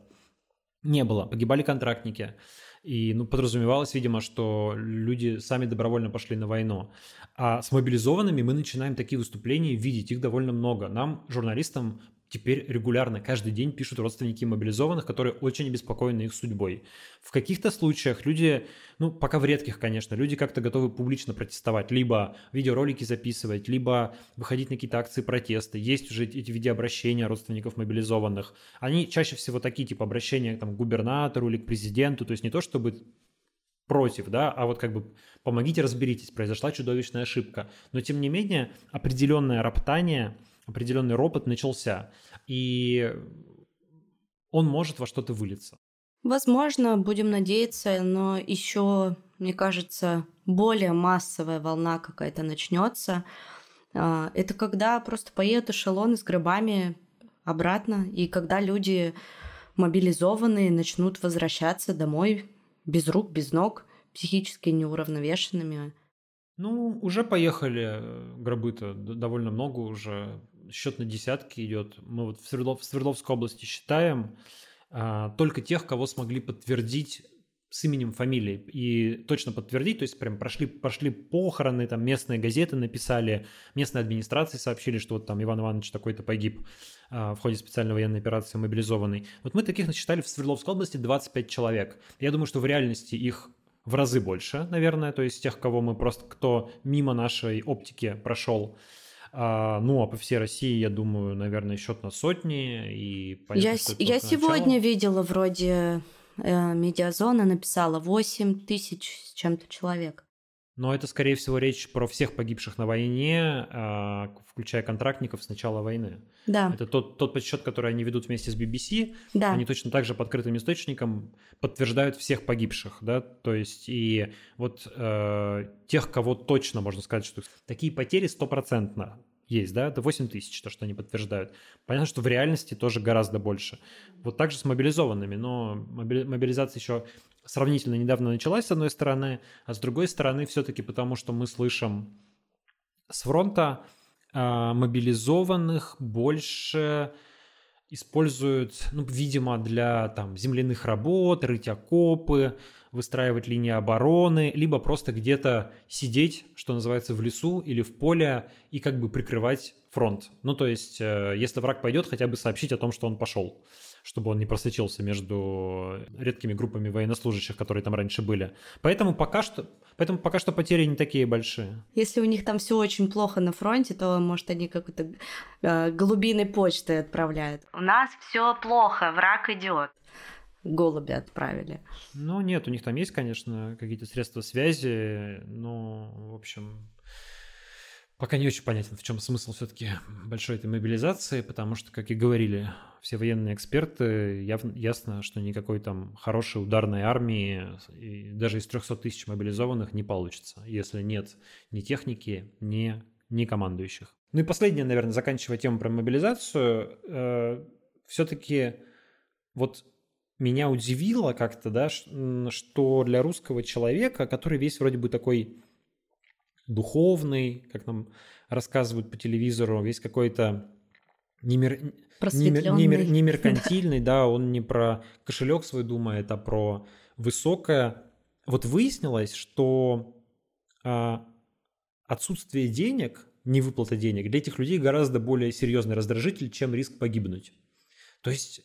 Не было, погибали контрактники. И ну, подразумевалось, видимо, что люди сами добровольно пошли на войну. А с мобилизованными мы начинаем такие выступления видеть, их довольно много. Нам, журналистам, теперь регулярно, каждый день пишут родственники мобилизованных, которые очень обеспокоены их судьбой. В каких-то случаях люди, ну, пока в редких, конечно, люди как-то готовы публично протестовать, либо видеоролики записывать, либо выходить на какие-то акции протеста. Есть уже эти видеообращения родственников мобилизованных. Они чаще всего такие, типа, обращения там, к губернатору или к президенту, то есть не то, чтобы против, да, а вот как бы помогите, разберитесь, произошла чудовищная ошибка. Но тем не менее определенное роптание – определенный ропот начался, и он может во что-то вылиться. Возможно, будем надеяться, но еще, мне кажется, более массовая волна какая-то начнется. А, это когда просто поедут эшелоны с грибами обратно, и когда люди мобилизованные начнут возвращаться домой без рук, без ног, психически неуравновешенными. Ну, уже поехали гробы-то довольно много уже счет на десятки идет. Мы вот в, Свердлов, в Свердловской области считаем а, только тех, кого смогли подтвердить с именем, фамилией и точно подтвердить, то есть прям прошли, прошли похороны, там местные газеты написали, местные администрации сообщили, что вот там Иван Иванович такой-то погиб а, в ходе специальной военной операции мобилизованный. Вот мы таких насчитали в Свердловской области 25 человек. Я думаю, что в реальности их в разы больше, наверное, то есть тех, кого мы просто, кто мимо нашей оптики прошел. А, ну, а по всей России, я думаю, наверное, счет на сотни. И понятно, я я сегодня видела вроде э, медиазона написала 8 тысяч с чем-то человек. Но это, скорее всего, речь про всех погибших на войне, а, включая контрактников с начала войны. Да. Это тот, тот подсчет, который они ведут вместе с BBC. Да. Они точно так же по открытым источникам подтверждают всех погибших. Да? То есть и вот э, тех, кого точно можно сказать, что такие потери стопроцентно есть, да, это 8 тысяч, то, что они подтверждают. Понятно, что в реальности тоже гораздо больше. Вот так же с мобилизованными, но мобилизация еще сравнительно недавно началась, с одной стороны, а с другой стороны, все-таки потому, что мы слышим с фронта э, мобилизованных больше используют, ну, видимо, для там земляных работ, рыть окопы, выстраивать линии обороны, либо просто где-то сидеть, что называется, в лесу или в поле и как бы прикрывать фронт. Ну, то есть, э, если враг пойдет, хотя бы сообщить о том, что он пошел чтобы он не просочился между редкими группами военнослужащих, которые там раньше были. Поэтому пока что, поэтому пока что потери не такие большие. Если у них там все очень плохо на фронте, то, может, они какой-то э, голубиной почтой отправляют. У нас все плохо, враг идет голуби отправили. Ну, нет, у них там есть, конечно, какие-то средства связи, но, в общем, Пока не очень понятен, в чем смысл все-таки большой этой мобилизации, потому что, как и говорили все военные эксперты, явно, ясно, что никакой там хорошей ударной армии, даже из 300 тысяч мобилизованных, не получится, если нет ни техники, ни, ни командующих. Ну и последнее, наверное, заканчивая тему про мобилизацию, э, все-таки вот меня удивило как-то, да, что для русского человека, который весь вроде бы такой духовный, как нам рассказывают по телевизору, весь какой-то не, мер... не, мер... не, мер... не меркантильный, да, он не про кошелек свой думает, а про высокое. Вот выяснилось, что а, отсутствие денег, невыплата денег для этих людей гораздо более серьезный раздражитель, чем риск погибнуть. То есть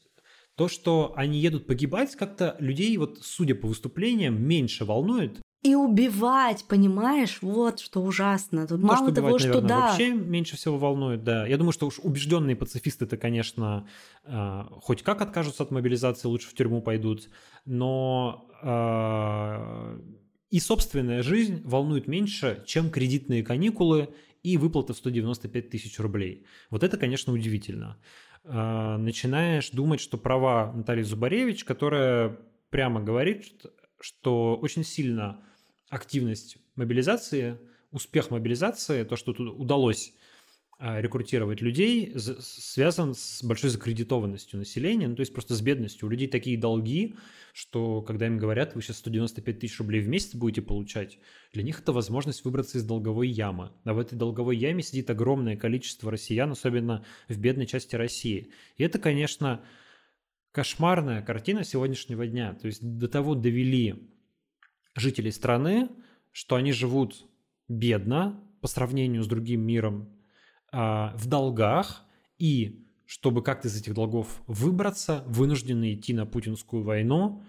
то, что они едут погибать, как-то людей, вот судя по выступлениям, меньше волнует, и убивать, понимаешь? Вот что ужасно. Тут То, мало что того, убивать, что наверное, да. вообще меньше всего волнует, да. Я думаю, что уж убежденные пацифисты-то, конечно, э, хоть как откажутся от мобилизации, лучше в тюрьму пойдут, но э, и собственная жизнь волнует меньше, чем кредитные каникулы и выплата в 195 тысяч рублей. Вот это, конечно, удивительно. Э, начинаешь думать, что права Натальи Зубаревич, которая прямо говорит, что очень сильно активность мобилизации, успех мобилизации, то, что тут удалось а, рекрутировать людей, связан с большой закредитованностью населения, ну, то есть просто с бедностью. У людей такие долги, что когда им говорят, вы сейчас 195 тысяч рублей в месяц будете получать, для них это возможность выбраться из долговой ямы. А в этой долговой яме сидит огромное количество россиян, особенно в бедной части России. И это, конечно, кошмарная картина сегодняшнего дня. То есть до того довели жителей страны, что они живут бедно по сравнению с другим миром, а, в долгах, и чтобы как-то из этих долгов выбраться, вынуждены идти на путинскую войну,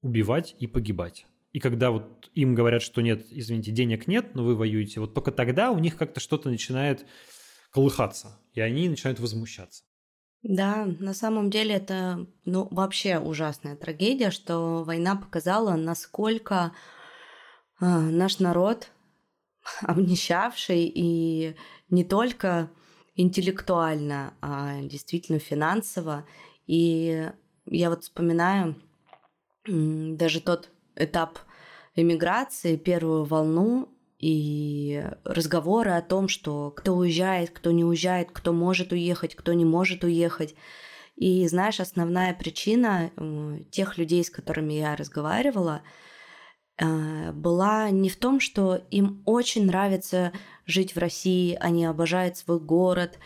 убивать и погибать. И когда вот им говорят, что нет, извините, денег нет, но вы воюете, вот только тогда у них как-то что-то начинает колыхаться, и они начинают возмущаться. Да, на самом деле это ну, вообще ужасная трагедия, что война показала, насколько э, наш народ обнищавший и не только интеллектуально, а действительно финансово. И я вот вспоминаю даже тот этап эмиграции, первую волну, и разговоры о том, что кто уезжает, кто не уезжает, кто может уехать, кто не может уехать. И знаешь, основная причина тех людей, с которыми я разговаривала, э, была не в том, что им очень нравится жить в России, они обожают свой город,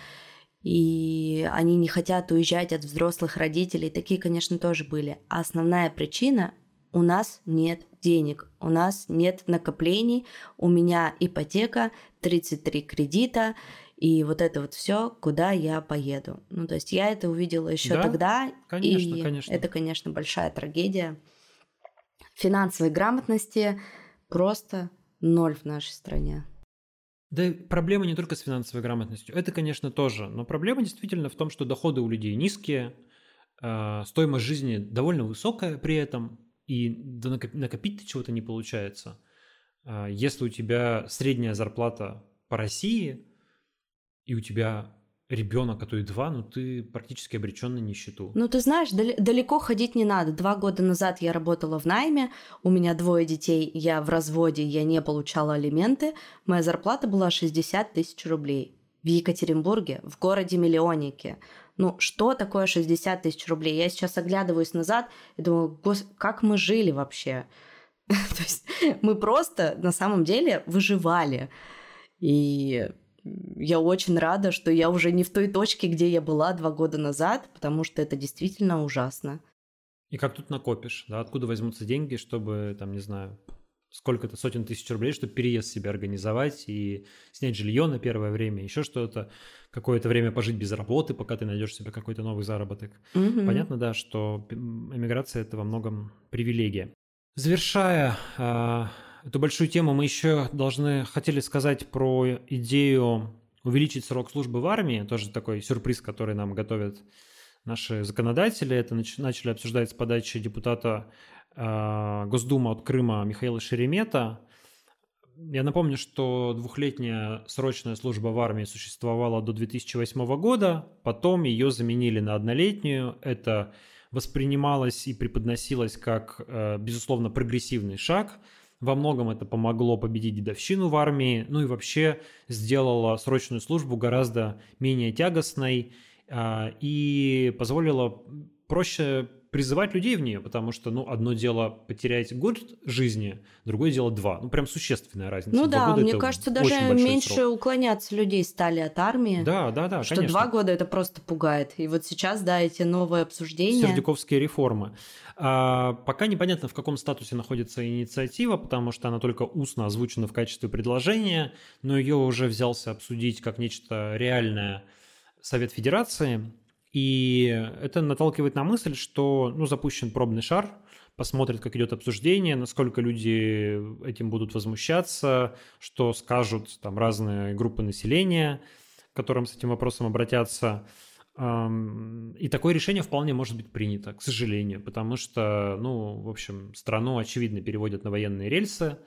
и они не хотят уезжать от взрослых родителей. Такие, конечно, тоже были. А основная причина у нас нет денег, у нас нет накоплений, у меня ипотека, 33 кредита, и вот это вот все, куда я поеду. Ну, то есть я это увидела еще да? тогда, конечно, и конечно. это, конечно, большая трагедия. Финансовой грамотности просто ноль в нашей стране. Да проблема не только с финансовой грамотностью, это, конечно, тоже, но проблема действительно в том, что доходы у людей низкие, э, стоимость жизни довольно высокая при этом, и накопить-то чего-то не получается. А, если у тебя средняя зарплата по России, и у тебя ребенок, а то и два, ну ты практически обречен на нищету. Ну ты знаешь, далеко ходить не надо. Два года назад я работала в найме, у меня двое детей, я в разводе, я не получала алименты, моя зарплата была 60 тысяч рублей. В Екатеринбурге, в городе-миллионнике. Ну, что такое 60 тысяч рублей? Я сейчас оглядываюсь назад и думаю, как мы жили вообще? То есть мы просто на самом деле выживали. И я очень рада, что я уже не в той точке, где я была два года назад, потому что это действительно ужасно. И как тут накопишь, да? Откуда возьмутся деньги, чтобы, там, не знаю, сколько-то сотен тысяч рублей, чтобы переезд себе организовать и снять жилье на первое время, еще что-то, какое-то время пожить без работы, пока ты найдешь себе какой-то новый заработок. Угу. Понятно, да, что эмиграция это во многом привилегия. Завершая э, эту большую тему, мы еще должны хотели сказать про идею увеличить срок службы в армии, тоже такой сюрприз, который нам готовят наши законодатели. Это начали обсуждать с подачи депутата Госдума от Крыма Михаила Шеремета. Я напомню, что двухлетняя срочная служба в армии существовала до 2008 года, потом ее заменили на однолетнюю. Это воспринималось и преподносилось как, э, безусловно, прогрессивный шаг. Во многом это помогло победить дедовщину в армии, ну и вообще сделало срочную службу гораздо менее тягостной э, и позволило проще призывать людей в нее, потому что, ну, одно дело потерять год жизни, другое дело два. Ну, прям существенная разница. Ну два да, мне кажется, даже меньше срок. уклоняться людей стали от армии. Да, да, да, Что конечно. два года это просто пугает. И вот сейчас, да, эти новые обсуждения. Сердюковские реформы. А, пока непонятно, в каком статусе находится инициатива, потому что она только устно озвучена в качестве предложения, но ее уже взялся обсудить как нечто реальное Совет Федерации. И это наталкивает на мысль, что ну, запущен пробный шар, посмотрят, как идет обсуждение, насколько люди этим будут возмущаться, что скажут там разные группы населения, к которым с этим вопросом обратятся. И такое решение вполне может быть принято, к сожалению, потому что, ну, в общем, страну, очевидно, переводят на военные рельсы,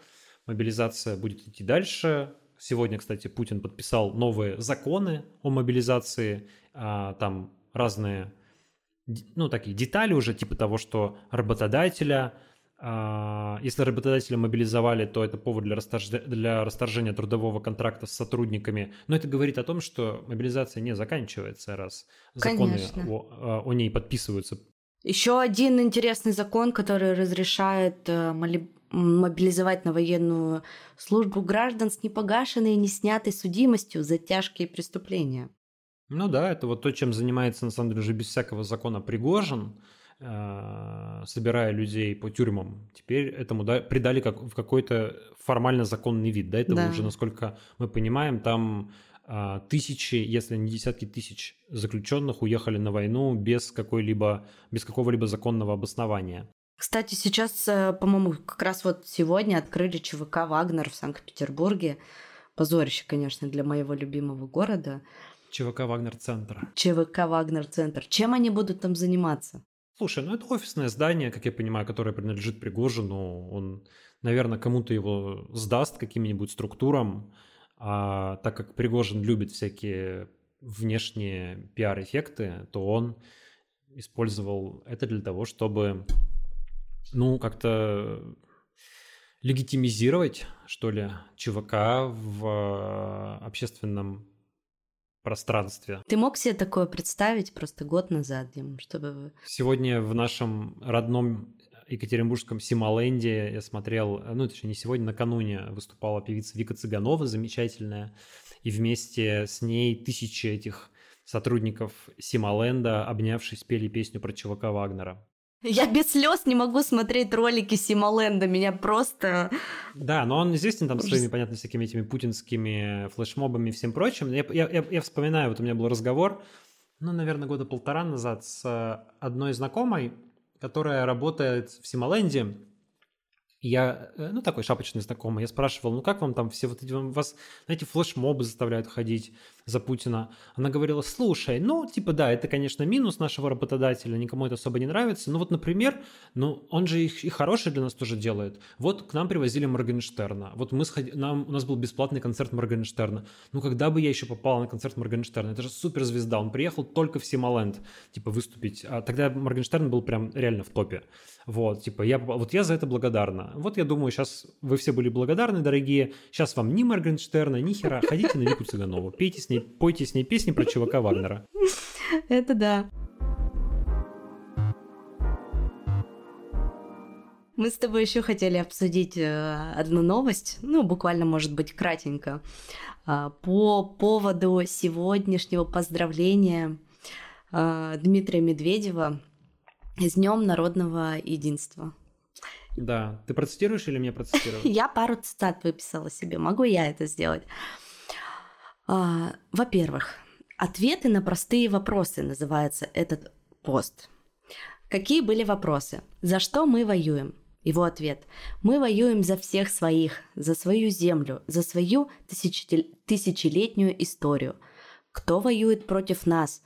мобилизация будет идти дальше. Сегодня, кстати, Путин подписал новые законы о мобилизации, а, там разные, ну, такие детали уже, типа того, что работодателя, а, если работодателя мобилизовали, то это повод для, расторжения, для расторжения трудового контракта с сотрудниками. Но это говорит о том, что мобилизация не заканчивается, раз законы о, а, о ней подписываются. Еще один интересный закон, который разрешает э, мобилизовать на военную службу граждан с непогашенной и не снятой судимостью за тяжкие преступления. Ну да, это вот то, чем занимается, на самом деле, уже без всякого закона Пригожин, э, собирая людей по тюрьмам. Теперь этому да, придали как, в какой-то формально законный вид. До этого да. уже, насколько мы понимаем, там а, тысячи, если не десятки тысяч заключенных уехали на войну без какой-либо, без какого-либо законного обоснования. Кстати, сейчас, э, по-моему, как раз вот сегодня открыли ЧВК «Вагнер» в Санкт-Петербурге. Позорище, конечно, для моего любимого города. ЧВК «Вагнер-центр». ЧВК «Вагнер-центр». Чем они будут там заниматься? Слушай, ну это офисное здание, как я понимаю, которое принадлежит Пригожину. Он, наверное, кому-то его сдаст каким-нибудь структурам. А так как Пригожин любит всякие внешние пиар-эффекты, то он использовал это для того, чтобы, ну, как-то легитимизировать, что ли, ЧВК в общественном пространстве. Ты мог себе такое представить просто год назад, Дим, чтобы... Сегодня в нашем родном Екатеринбургском Симоленде я смотрел, ну, точнее, не сегодня, накануне выступала певица Вика Цыганова, замечательная, и вместе с ней тысячи этих сотрудников Симоленда, обнявшись, пели песню про чувака Вагнера. Я без слез не могу смотреть ролики Симоленда, меня просто... Да, но он известен там своими, понятно, всякими этими путинскими флешмобами и всем прочим. Я, я, я, вспоминаю, вот у меня был разговор, ну, наверное, года полтора назад с одной знакомой, которая работает в Симоленде, я, э, ну, такой шапочный знакомый, я спрашивал, ну, как вам там все вот эти, вас, знаете, флешмобы заставляют ходить за Путина? Она говорила, слушай, ну, типа, да, это, конечно, минус нашего работодателя, никому это особо не нравится, но вот, например, ну, он же и хороший для нас тоже делает. Вот к нам привозили Моргенштерна, вот мы сходи, нам, у нас был бесплатный концерт Моргенштерна. Ну, когда бы я еще попал на концерт Моргенштерна? Это же суперзвезда, он приехал только в Симоленд, типа, выступить. А тогда Моргенштерн был прям реально в топе. Вот, типа, я, вот я за это благодарна. Вот я думаю, сейчас вы все были благодарны, дорогие. Сейчас вам ни Моргенштерна, ни хера. Ходите на Вику Цыганову, пейте с ней, пойте с ней песни про чувака Вагнера. Это да. Мы с тобой еще хотели обсудить э, одну новость, ну, буквально, может быть, кратенько, а, по поводу сегодняшнего поздравления э, Дмитрия Медведева с Днем народного единства. Да. Ты процитируешь или мне процитировать? Я пару цитат выписала себе. Могу я это сделать? А, во-первых, ответы на простые вопросы называется этот пост. Какие были вопросы? За что мы воюем? Его ответ. Мы воюем за всех своих, за свою землю, за свою тысячелетнюю историю. Кто воюет против нас?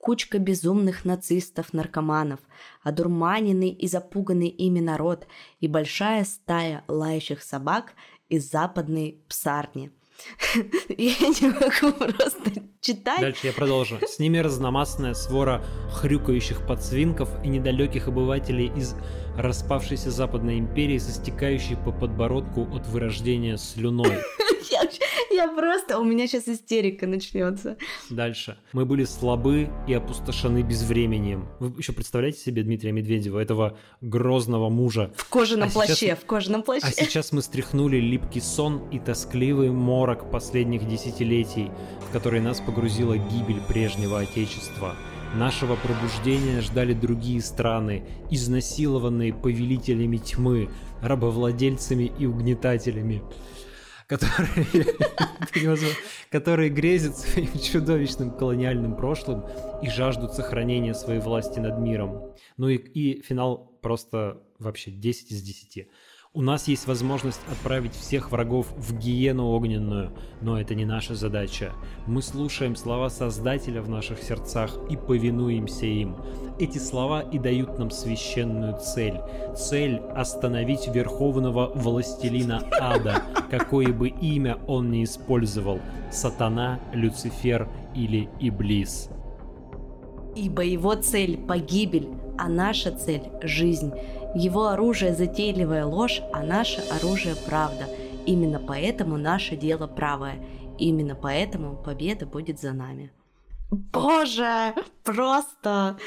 кучка безумных нацистов-наркоманов, одурманенный и запуганный ими народ и большая стая лающих собак из западной псарни. Я не могу просто читать. Дальше я продолжу. С ними разномастная свора хрюкающих подсвинков и недалеких обывателей из распавшейся Западной империи, со стекающей по подбородку от вырождения слюной. Я, я просто... У меня сейчас истерика начнется. Дальше. Мы были слабы и опустошены безвременем. Вы еще представляете себе Дмитрия Медведева, этого грозного мужа? В кожаном а плаще, сейчас... в кожаном плаще. А сейчас мы стряхнули липкий сон и тоскливый морок последних десятилетий, в который нас погрузила гибель прежнего Отечества. Нашего пробуждения ждали другие страны, изнасилованные повелителями тьмы, рабовладельцами и угнетателями которые, которые грезят своим чудовищным колониальным прошлым и жаждут сохранения своей власти над миром. Ну и, и финал просто вообще 10 из 10. У нас есть возможность отправить всех врагов в гиену огненную, но это не наша задача. Мы слушаем слова Создателя в наших сердцах и повинуемся им. Эти слова и дают нам священную цель. Цель – остановить верховного властелина ада, какое бы имя он ни использовал – сатана, Люцифер или Иблис. Ибо его цель – погибель, а наша цель – жизнь. Его оружие – затейливая ложь, а наше оружие – правда. Именно поэтому наше дело правое. Именно поэтому победа будет за нами. Боже, просто...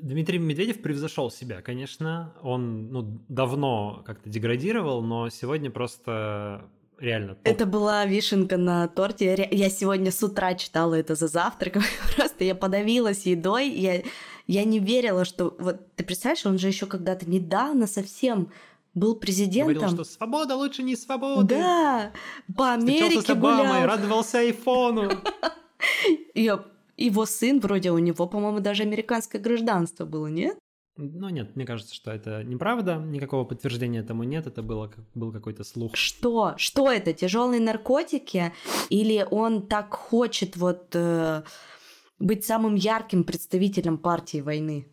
Дмитрий Медведев превзошел себя, конечно. Он ну, давно как-то деградировал, но сегодня просто реально топ. Это была вишенка на торте. Я сегодня с утра читала это за завтраком. Просто я подавилась едой. Я, я не верила, что... Вот ты представляешь, он же еще когда-то недавно совсем был президентом. Говорил, что свобода лучше не свобода. Да, по Америке с Обамой, гулял. радовался айфону. Его сын, вроде у него, по-моему, даже американское гражданство было, нет? Ну нет, мне кажется, что это неправда, никакого подтверждения этому нет, это было, был какой-то слух. Что? Что это? Тяжелые наркотики? Или он так хочет вот э, быть самым ярким представителем партии войны?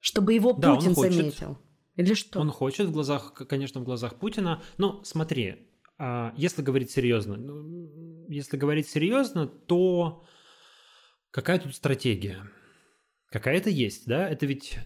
Чтобы его Да, Путин заметил? Или что? Он хочет в глазах, конечно, в глазах Путина. Но смотри, а, если говорить серьезно, ну, если говорить серьезно, то какая тут стратегия? Какая-то есть, да? Это ведь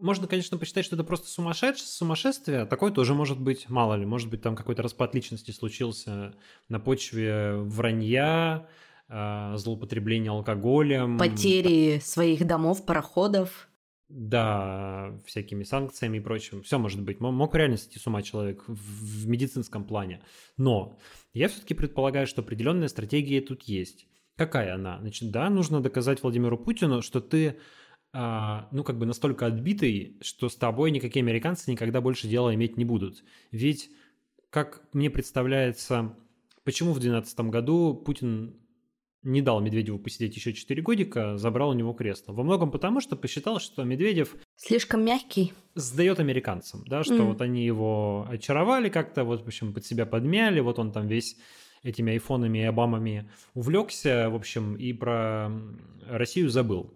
можно, конечно, посчитать, что это просто сумасшедш... сумасшествие. Такое тоже может быть, мало ли. Может быть, там какой-то распад личности случился на почве вранья, а, злоупотребления алкоголем. Потери своих домов, пароходов. Да, всякими санкциями и прочим. Все может быть. Мог реально сойти с ума человек в, в медицинском плане. Но я все-таки предполагаю, что определенная стратегия тут есть. Какая она? Значит, да, нужно доказать Владимиру Путину, что ты, а, ну, как бы настолько отбитый, что с тобой никакие американцы никогда больше дела иметь не будут. Ведь, как мне представляется, почему в 2012 году Путин не дал Медведеву посидеть еще 4 годика, забрал у него кресло. Во многом потому, что посчитал, что Медведев Слишком мягкий. сдает американцам, да, что Мгм. вот они его очаровали как-то, вот, в общем, под себя подмяли, вот он там весь этими айфонами и обамами увлекся, в общем, и про Россию забыл.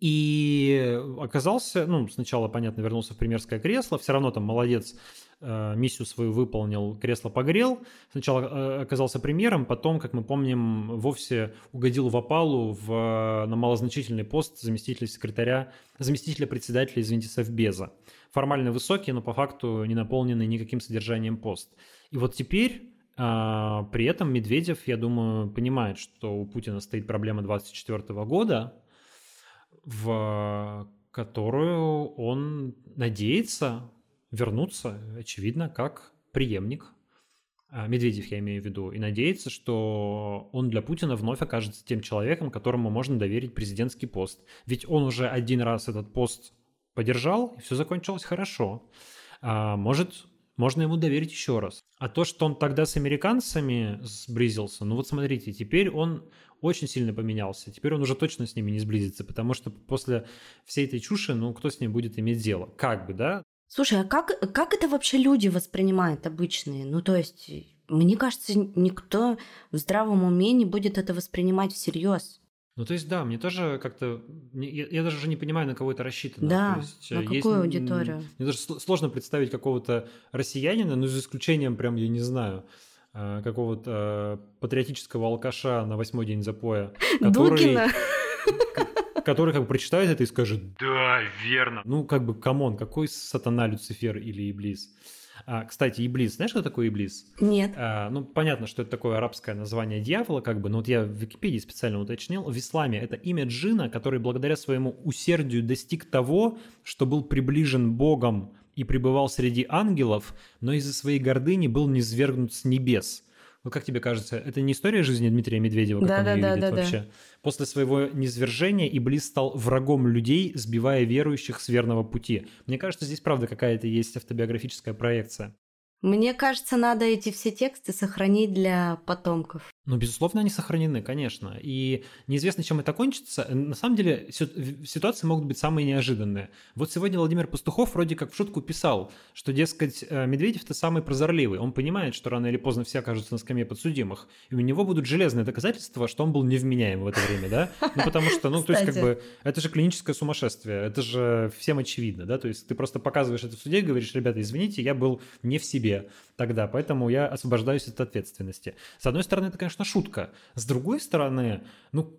И оказался, ну, сначала, понятно, вернулся в премьерское кресло, все равно там молодец, миссию свою выполнил, кресло погрел. Сначала э, оказался премьером, потом, как мы помним, вовсе угодил в опалу в, на малозначительный пост заместителя секретаря, заместителя председателя, извините, Совбеза. Формально высокий, но по факту не наполненный никаким содержанием пост. И вот теперь при этом Медведев, я думаю, понимает, что у Путина стоит проблема 24 года, в которую он надеется вернуться, очевидно, как преемник. А, Медведев, я имею в виду, и надеется, что он для Путина вновь окажется тем человеком, которому можно доверить президентский пост. Ведь он уже один раз этот пост подержал, и все закончилось хорошо. А, может, можно ему доверить еще раз. А то, что он тогда с американцами сблизился, ну вот смотрите, теперь он очень сильно поменялся. Теперь он уже точно с ними не сблизится, потому что после всей этой чуши, ну кто с ним будет иметь дело? Как бы, да? Слушай, а как, как это вообще люди воспринимают обычные? Ну, то есть, мне кажется, никто в здравом уме не будет это воспринимать всерьез. Ну, то есть, да, мне тоже как-то... Я, я даже уже не понимаю, на кого это рассчитано. Да, То есть, на э, есть, какую м, аудиторию? Мне даже сл- сложно представить какого-то россиянина, ну, за исключением, прям, я не знаю, э, какого-то э, патриотического алкаша на восьмой день запоя, который, Дугина? который как бы прочитает это и скажет «Да, верно». Ну, как бы, come on, какой сатана Люцифер или Иблис? А, кстати, Иблис, знаешь, что такое Иблис? Нет. А, ну, понятно, что это такое арабское название дьявола, как бы, но вот я в Википедии специально уточнил. В исламе это имя джина, который благодаря своему усердию достиг того, что был приближен Богом и пребывал среди ангелов, но из-за своей гордыни был низвергнут с небес. Вот как тебе кажется, это не история жизни Дмитрия Медведева, как он ее Да-да-да-да-да. видит вообще? После своего низвержения Иблис стал врагом людей, сбивая верующих с верного пути. Мне кажется, здесь правда какая-то есть автобиографическая проекция. Мне кажется, надо эти все тексты сохранить для потомков. Ну, безусловно, они сохранены, конечно. И неизвестно, чем это кончится. На самом деле, ситуации могут быть самые неожиданные. Вот сегодня Владимир Пастухов вроде как в шутку писал, что, дескать, э, Медведев-то самый прозорливый. Он понимает, что рано или поздно все окажутся на скамье подсудимых. И у него будут железные доказательства, что он был невменяем в это время, да? Ну, потому что, ну, то есть, как бы, это же клиническое сумасшествие. Это же всем очевидно, да? То есть, ты просто показываешь это в суде и говоришь, ребята, извините, я был не в себе тогда, поэтому я освобождаюсь от ответственности. С одной стороны, это, конечно, шутка. С другой стороны, ну,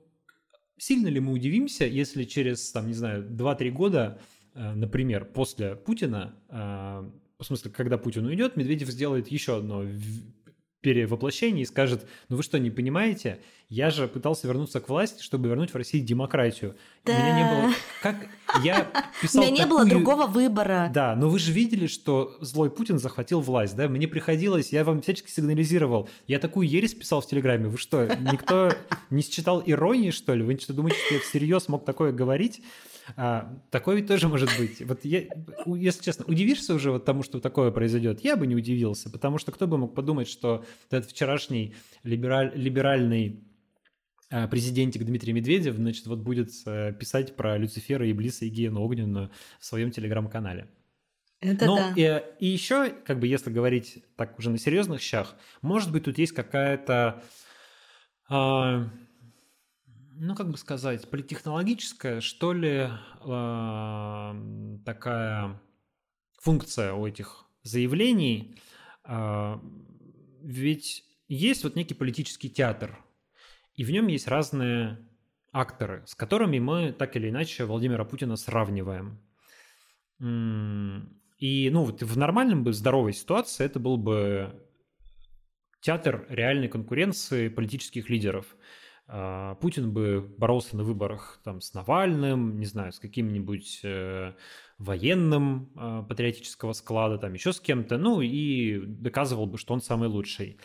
сильно ли мы удивимся, если через, там, не знаю, 2-3 года, э, например, после Путина, э, в смысле, когда Путин уйдет, Медведев сделает еще одно перевоплощение и скажет, ну вы что, не понимаете, я же пытался вернуться к власти, чтобы вернуть в России демократию. У меня не было... Как я У писал меня не было такую- другого выбора. да, но вы же видели, что злой Путин захватил власть, да? Мне приходилось, я вам всячески сигнализировал. Я такую ересь писал в Телеграме. Вы что, никто не считал иронии, что ли? Вы что, думаете, что я всерьез мог такое говорить? А, такое ведь тоже может быть. Вот я, если честно, удивишься уже вот тому, что такое произойдет? Я бы не удивился, потому что кто бы мог подумать, что этот вчерашний либераль, либеральный а, президентик Дмитрий Медведев, значит, вот будет э, писать про Люцифера, Иблиса и Гиену Огненную в своем телеграм-канале. Это Но да. и, и еще, как бы, если говорить так уже на серьезных щах, может быть, тут есть какая-то, э, ну, как бы сказать, политехнологическая, что ли, э, такая функция у этих заявлений. Э, ведь есть вот некий политический театр, и в нем есть разные акторы, с которыми мы так или иначе Владимира Путина сравниваем. И, ну, вот в нормальном бы, здоровой ситуации это был бы театр реальной конкуренции политических лидеров. А, Путин бы боролся на выборах там с Навальным, не знаю, с каким-нибудь э, военным э, патриотического склада, там еще с кем-то, ну и доказывал бы, что он самый лучший.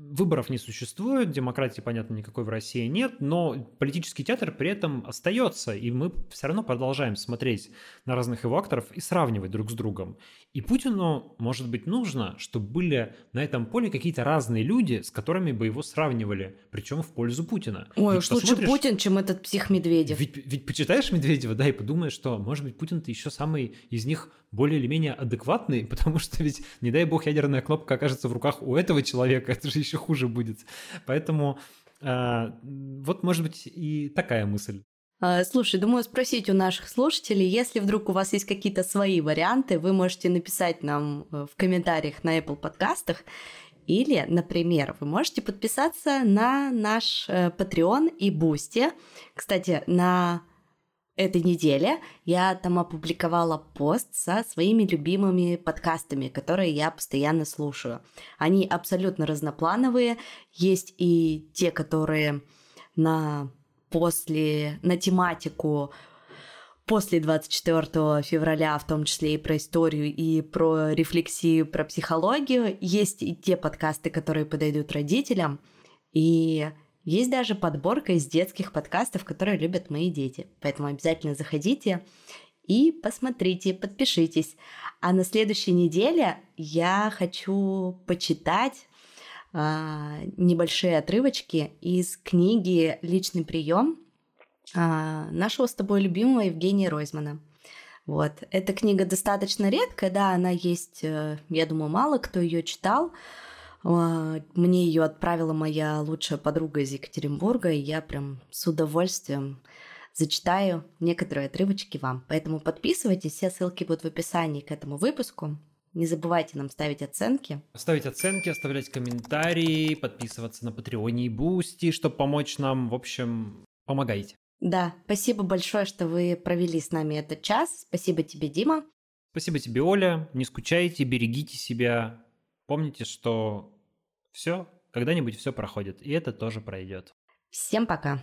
Выборов не существует, демократии, понятно, никакой в России нет, но политический театр при этом остается, и мы все равно продолжаем смотреть на разных его акторов и сравнивать друг с другом. И Путину, может быть, нужно, чтобы были на этом поле какие-то разные люди, с которыми бы его сравнивали, причем в пользу Путина. Ой, ведь уж лучше Путин, чем этот псих Медведев. Ведь, ведь почитаешь Медведева, да, и подумаешь, что, может быть, Путин-то еще самый из них более или менее адекватный, потому что ведь, не дай бог, ядерная кнопка окажется в руках у этого человека, это же еще хуже будет. Поэтому э, вот, может быть, и такая мысль. А, слушай, думаю спросить у наших слушателей, если вдруг у вас есть какие-то свои варианты, вы можете написать нам э, в комментариях на Apple подкастах, или, например, вы можете подписаться на наш э, Patreon и Boosty. Кстати, на этой неделе я там опубликовала пост со своими любимыми подкастами, которые я постоянно слушаю. Они абсолютно разноплановые. Есть и те, которые на после, на тематику после 24 февраля, в том числе и про историю, и про рефлексию, про психологию. Есть и те подкасты, которые подойдут родителям. И есть даже подборка из детских подкастов, которые любят мои дети. Поэтому обязательно заходите и посмотрите, подпишитесь. А на следующей неделе я хочу почитать а, небольшие отрывочки из книги «Личный прием» а, нашего с тобой любимого Евгения Ройзмана. Вот. Эта книга достаточно редкая, да, она есть, э, я думаю, мало кто ее читал, мне ее отправила моя лучшая подруга из Екатеринбурга, и я прям с удовольствием зачитаю некоторые отрывочки вам. Поэтому подписывайтесь, все ссылки будут в описании к этому выпуску. Не забывайте нам ставить оценки. Ставить оценки, оставлять комментарии, подписываться на Patreon е и Бусти, чтобы помочь нам. В общем, помогайте. Да, спасибо большое, что вы провели с нами этот час. Спасибо тебе, Дима. Спасибо тебе, Оля. Не скучайте, берегите себя. Помните, что все, когда-нибудь все проходит, и это тоже пройдет. Всем пока.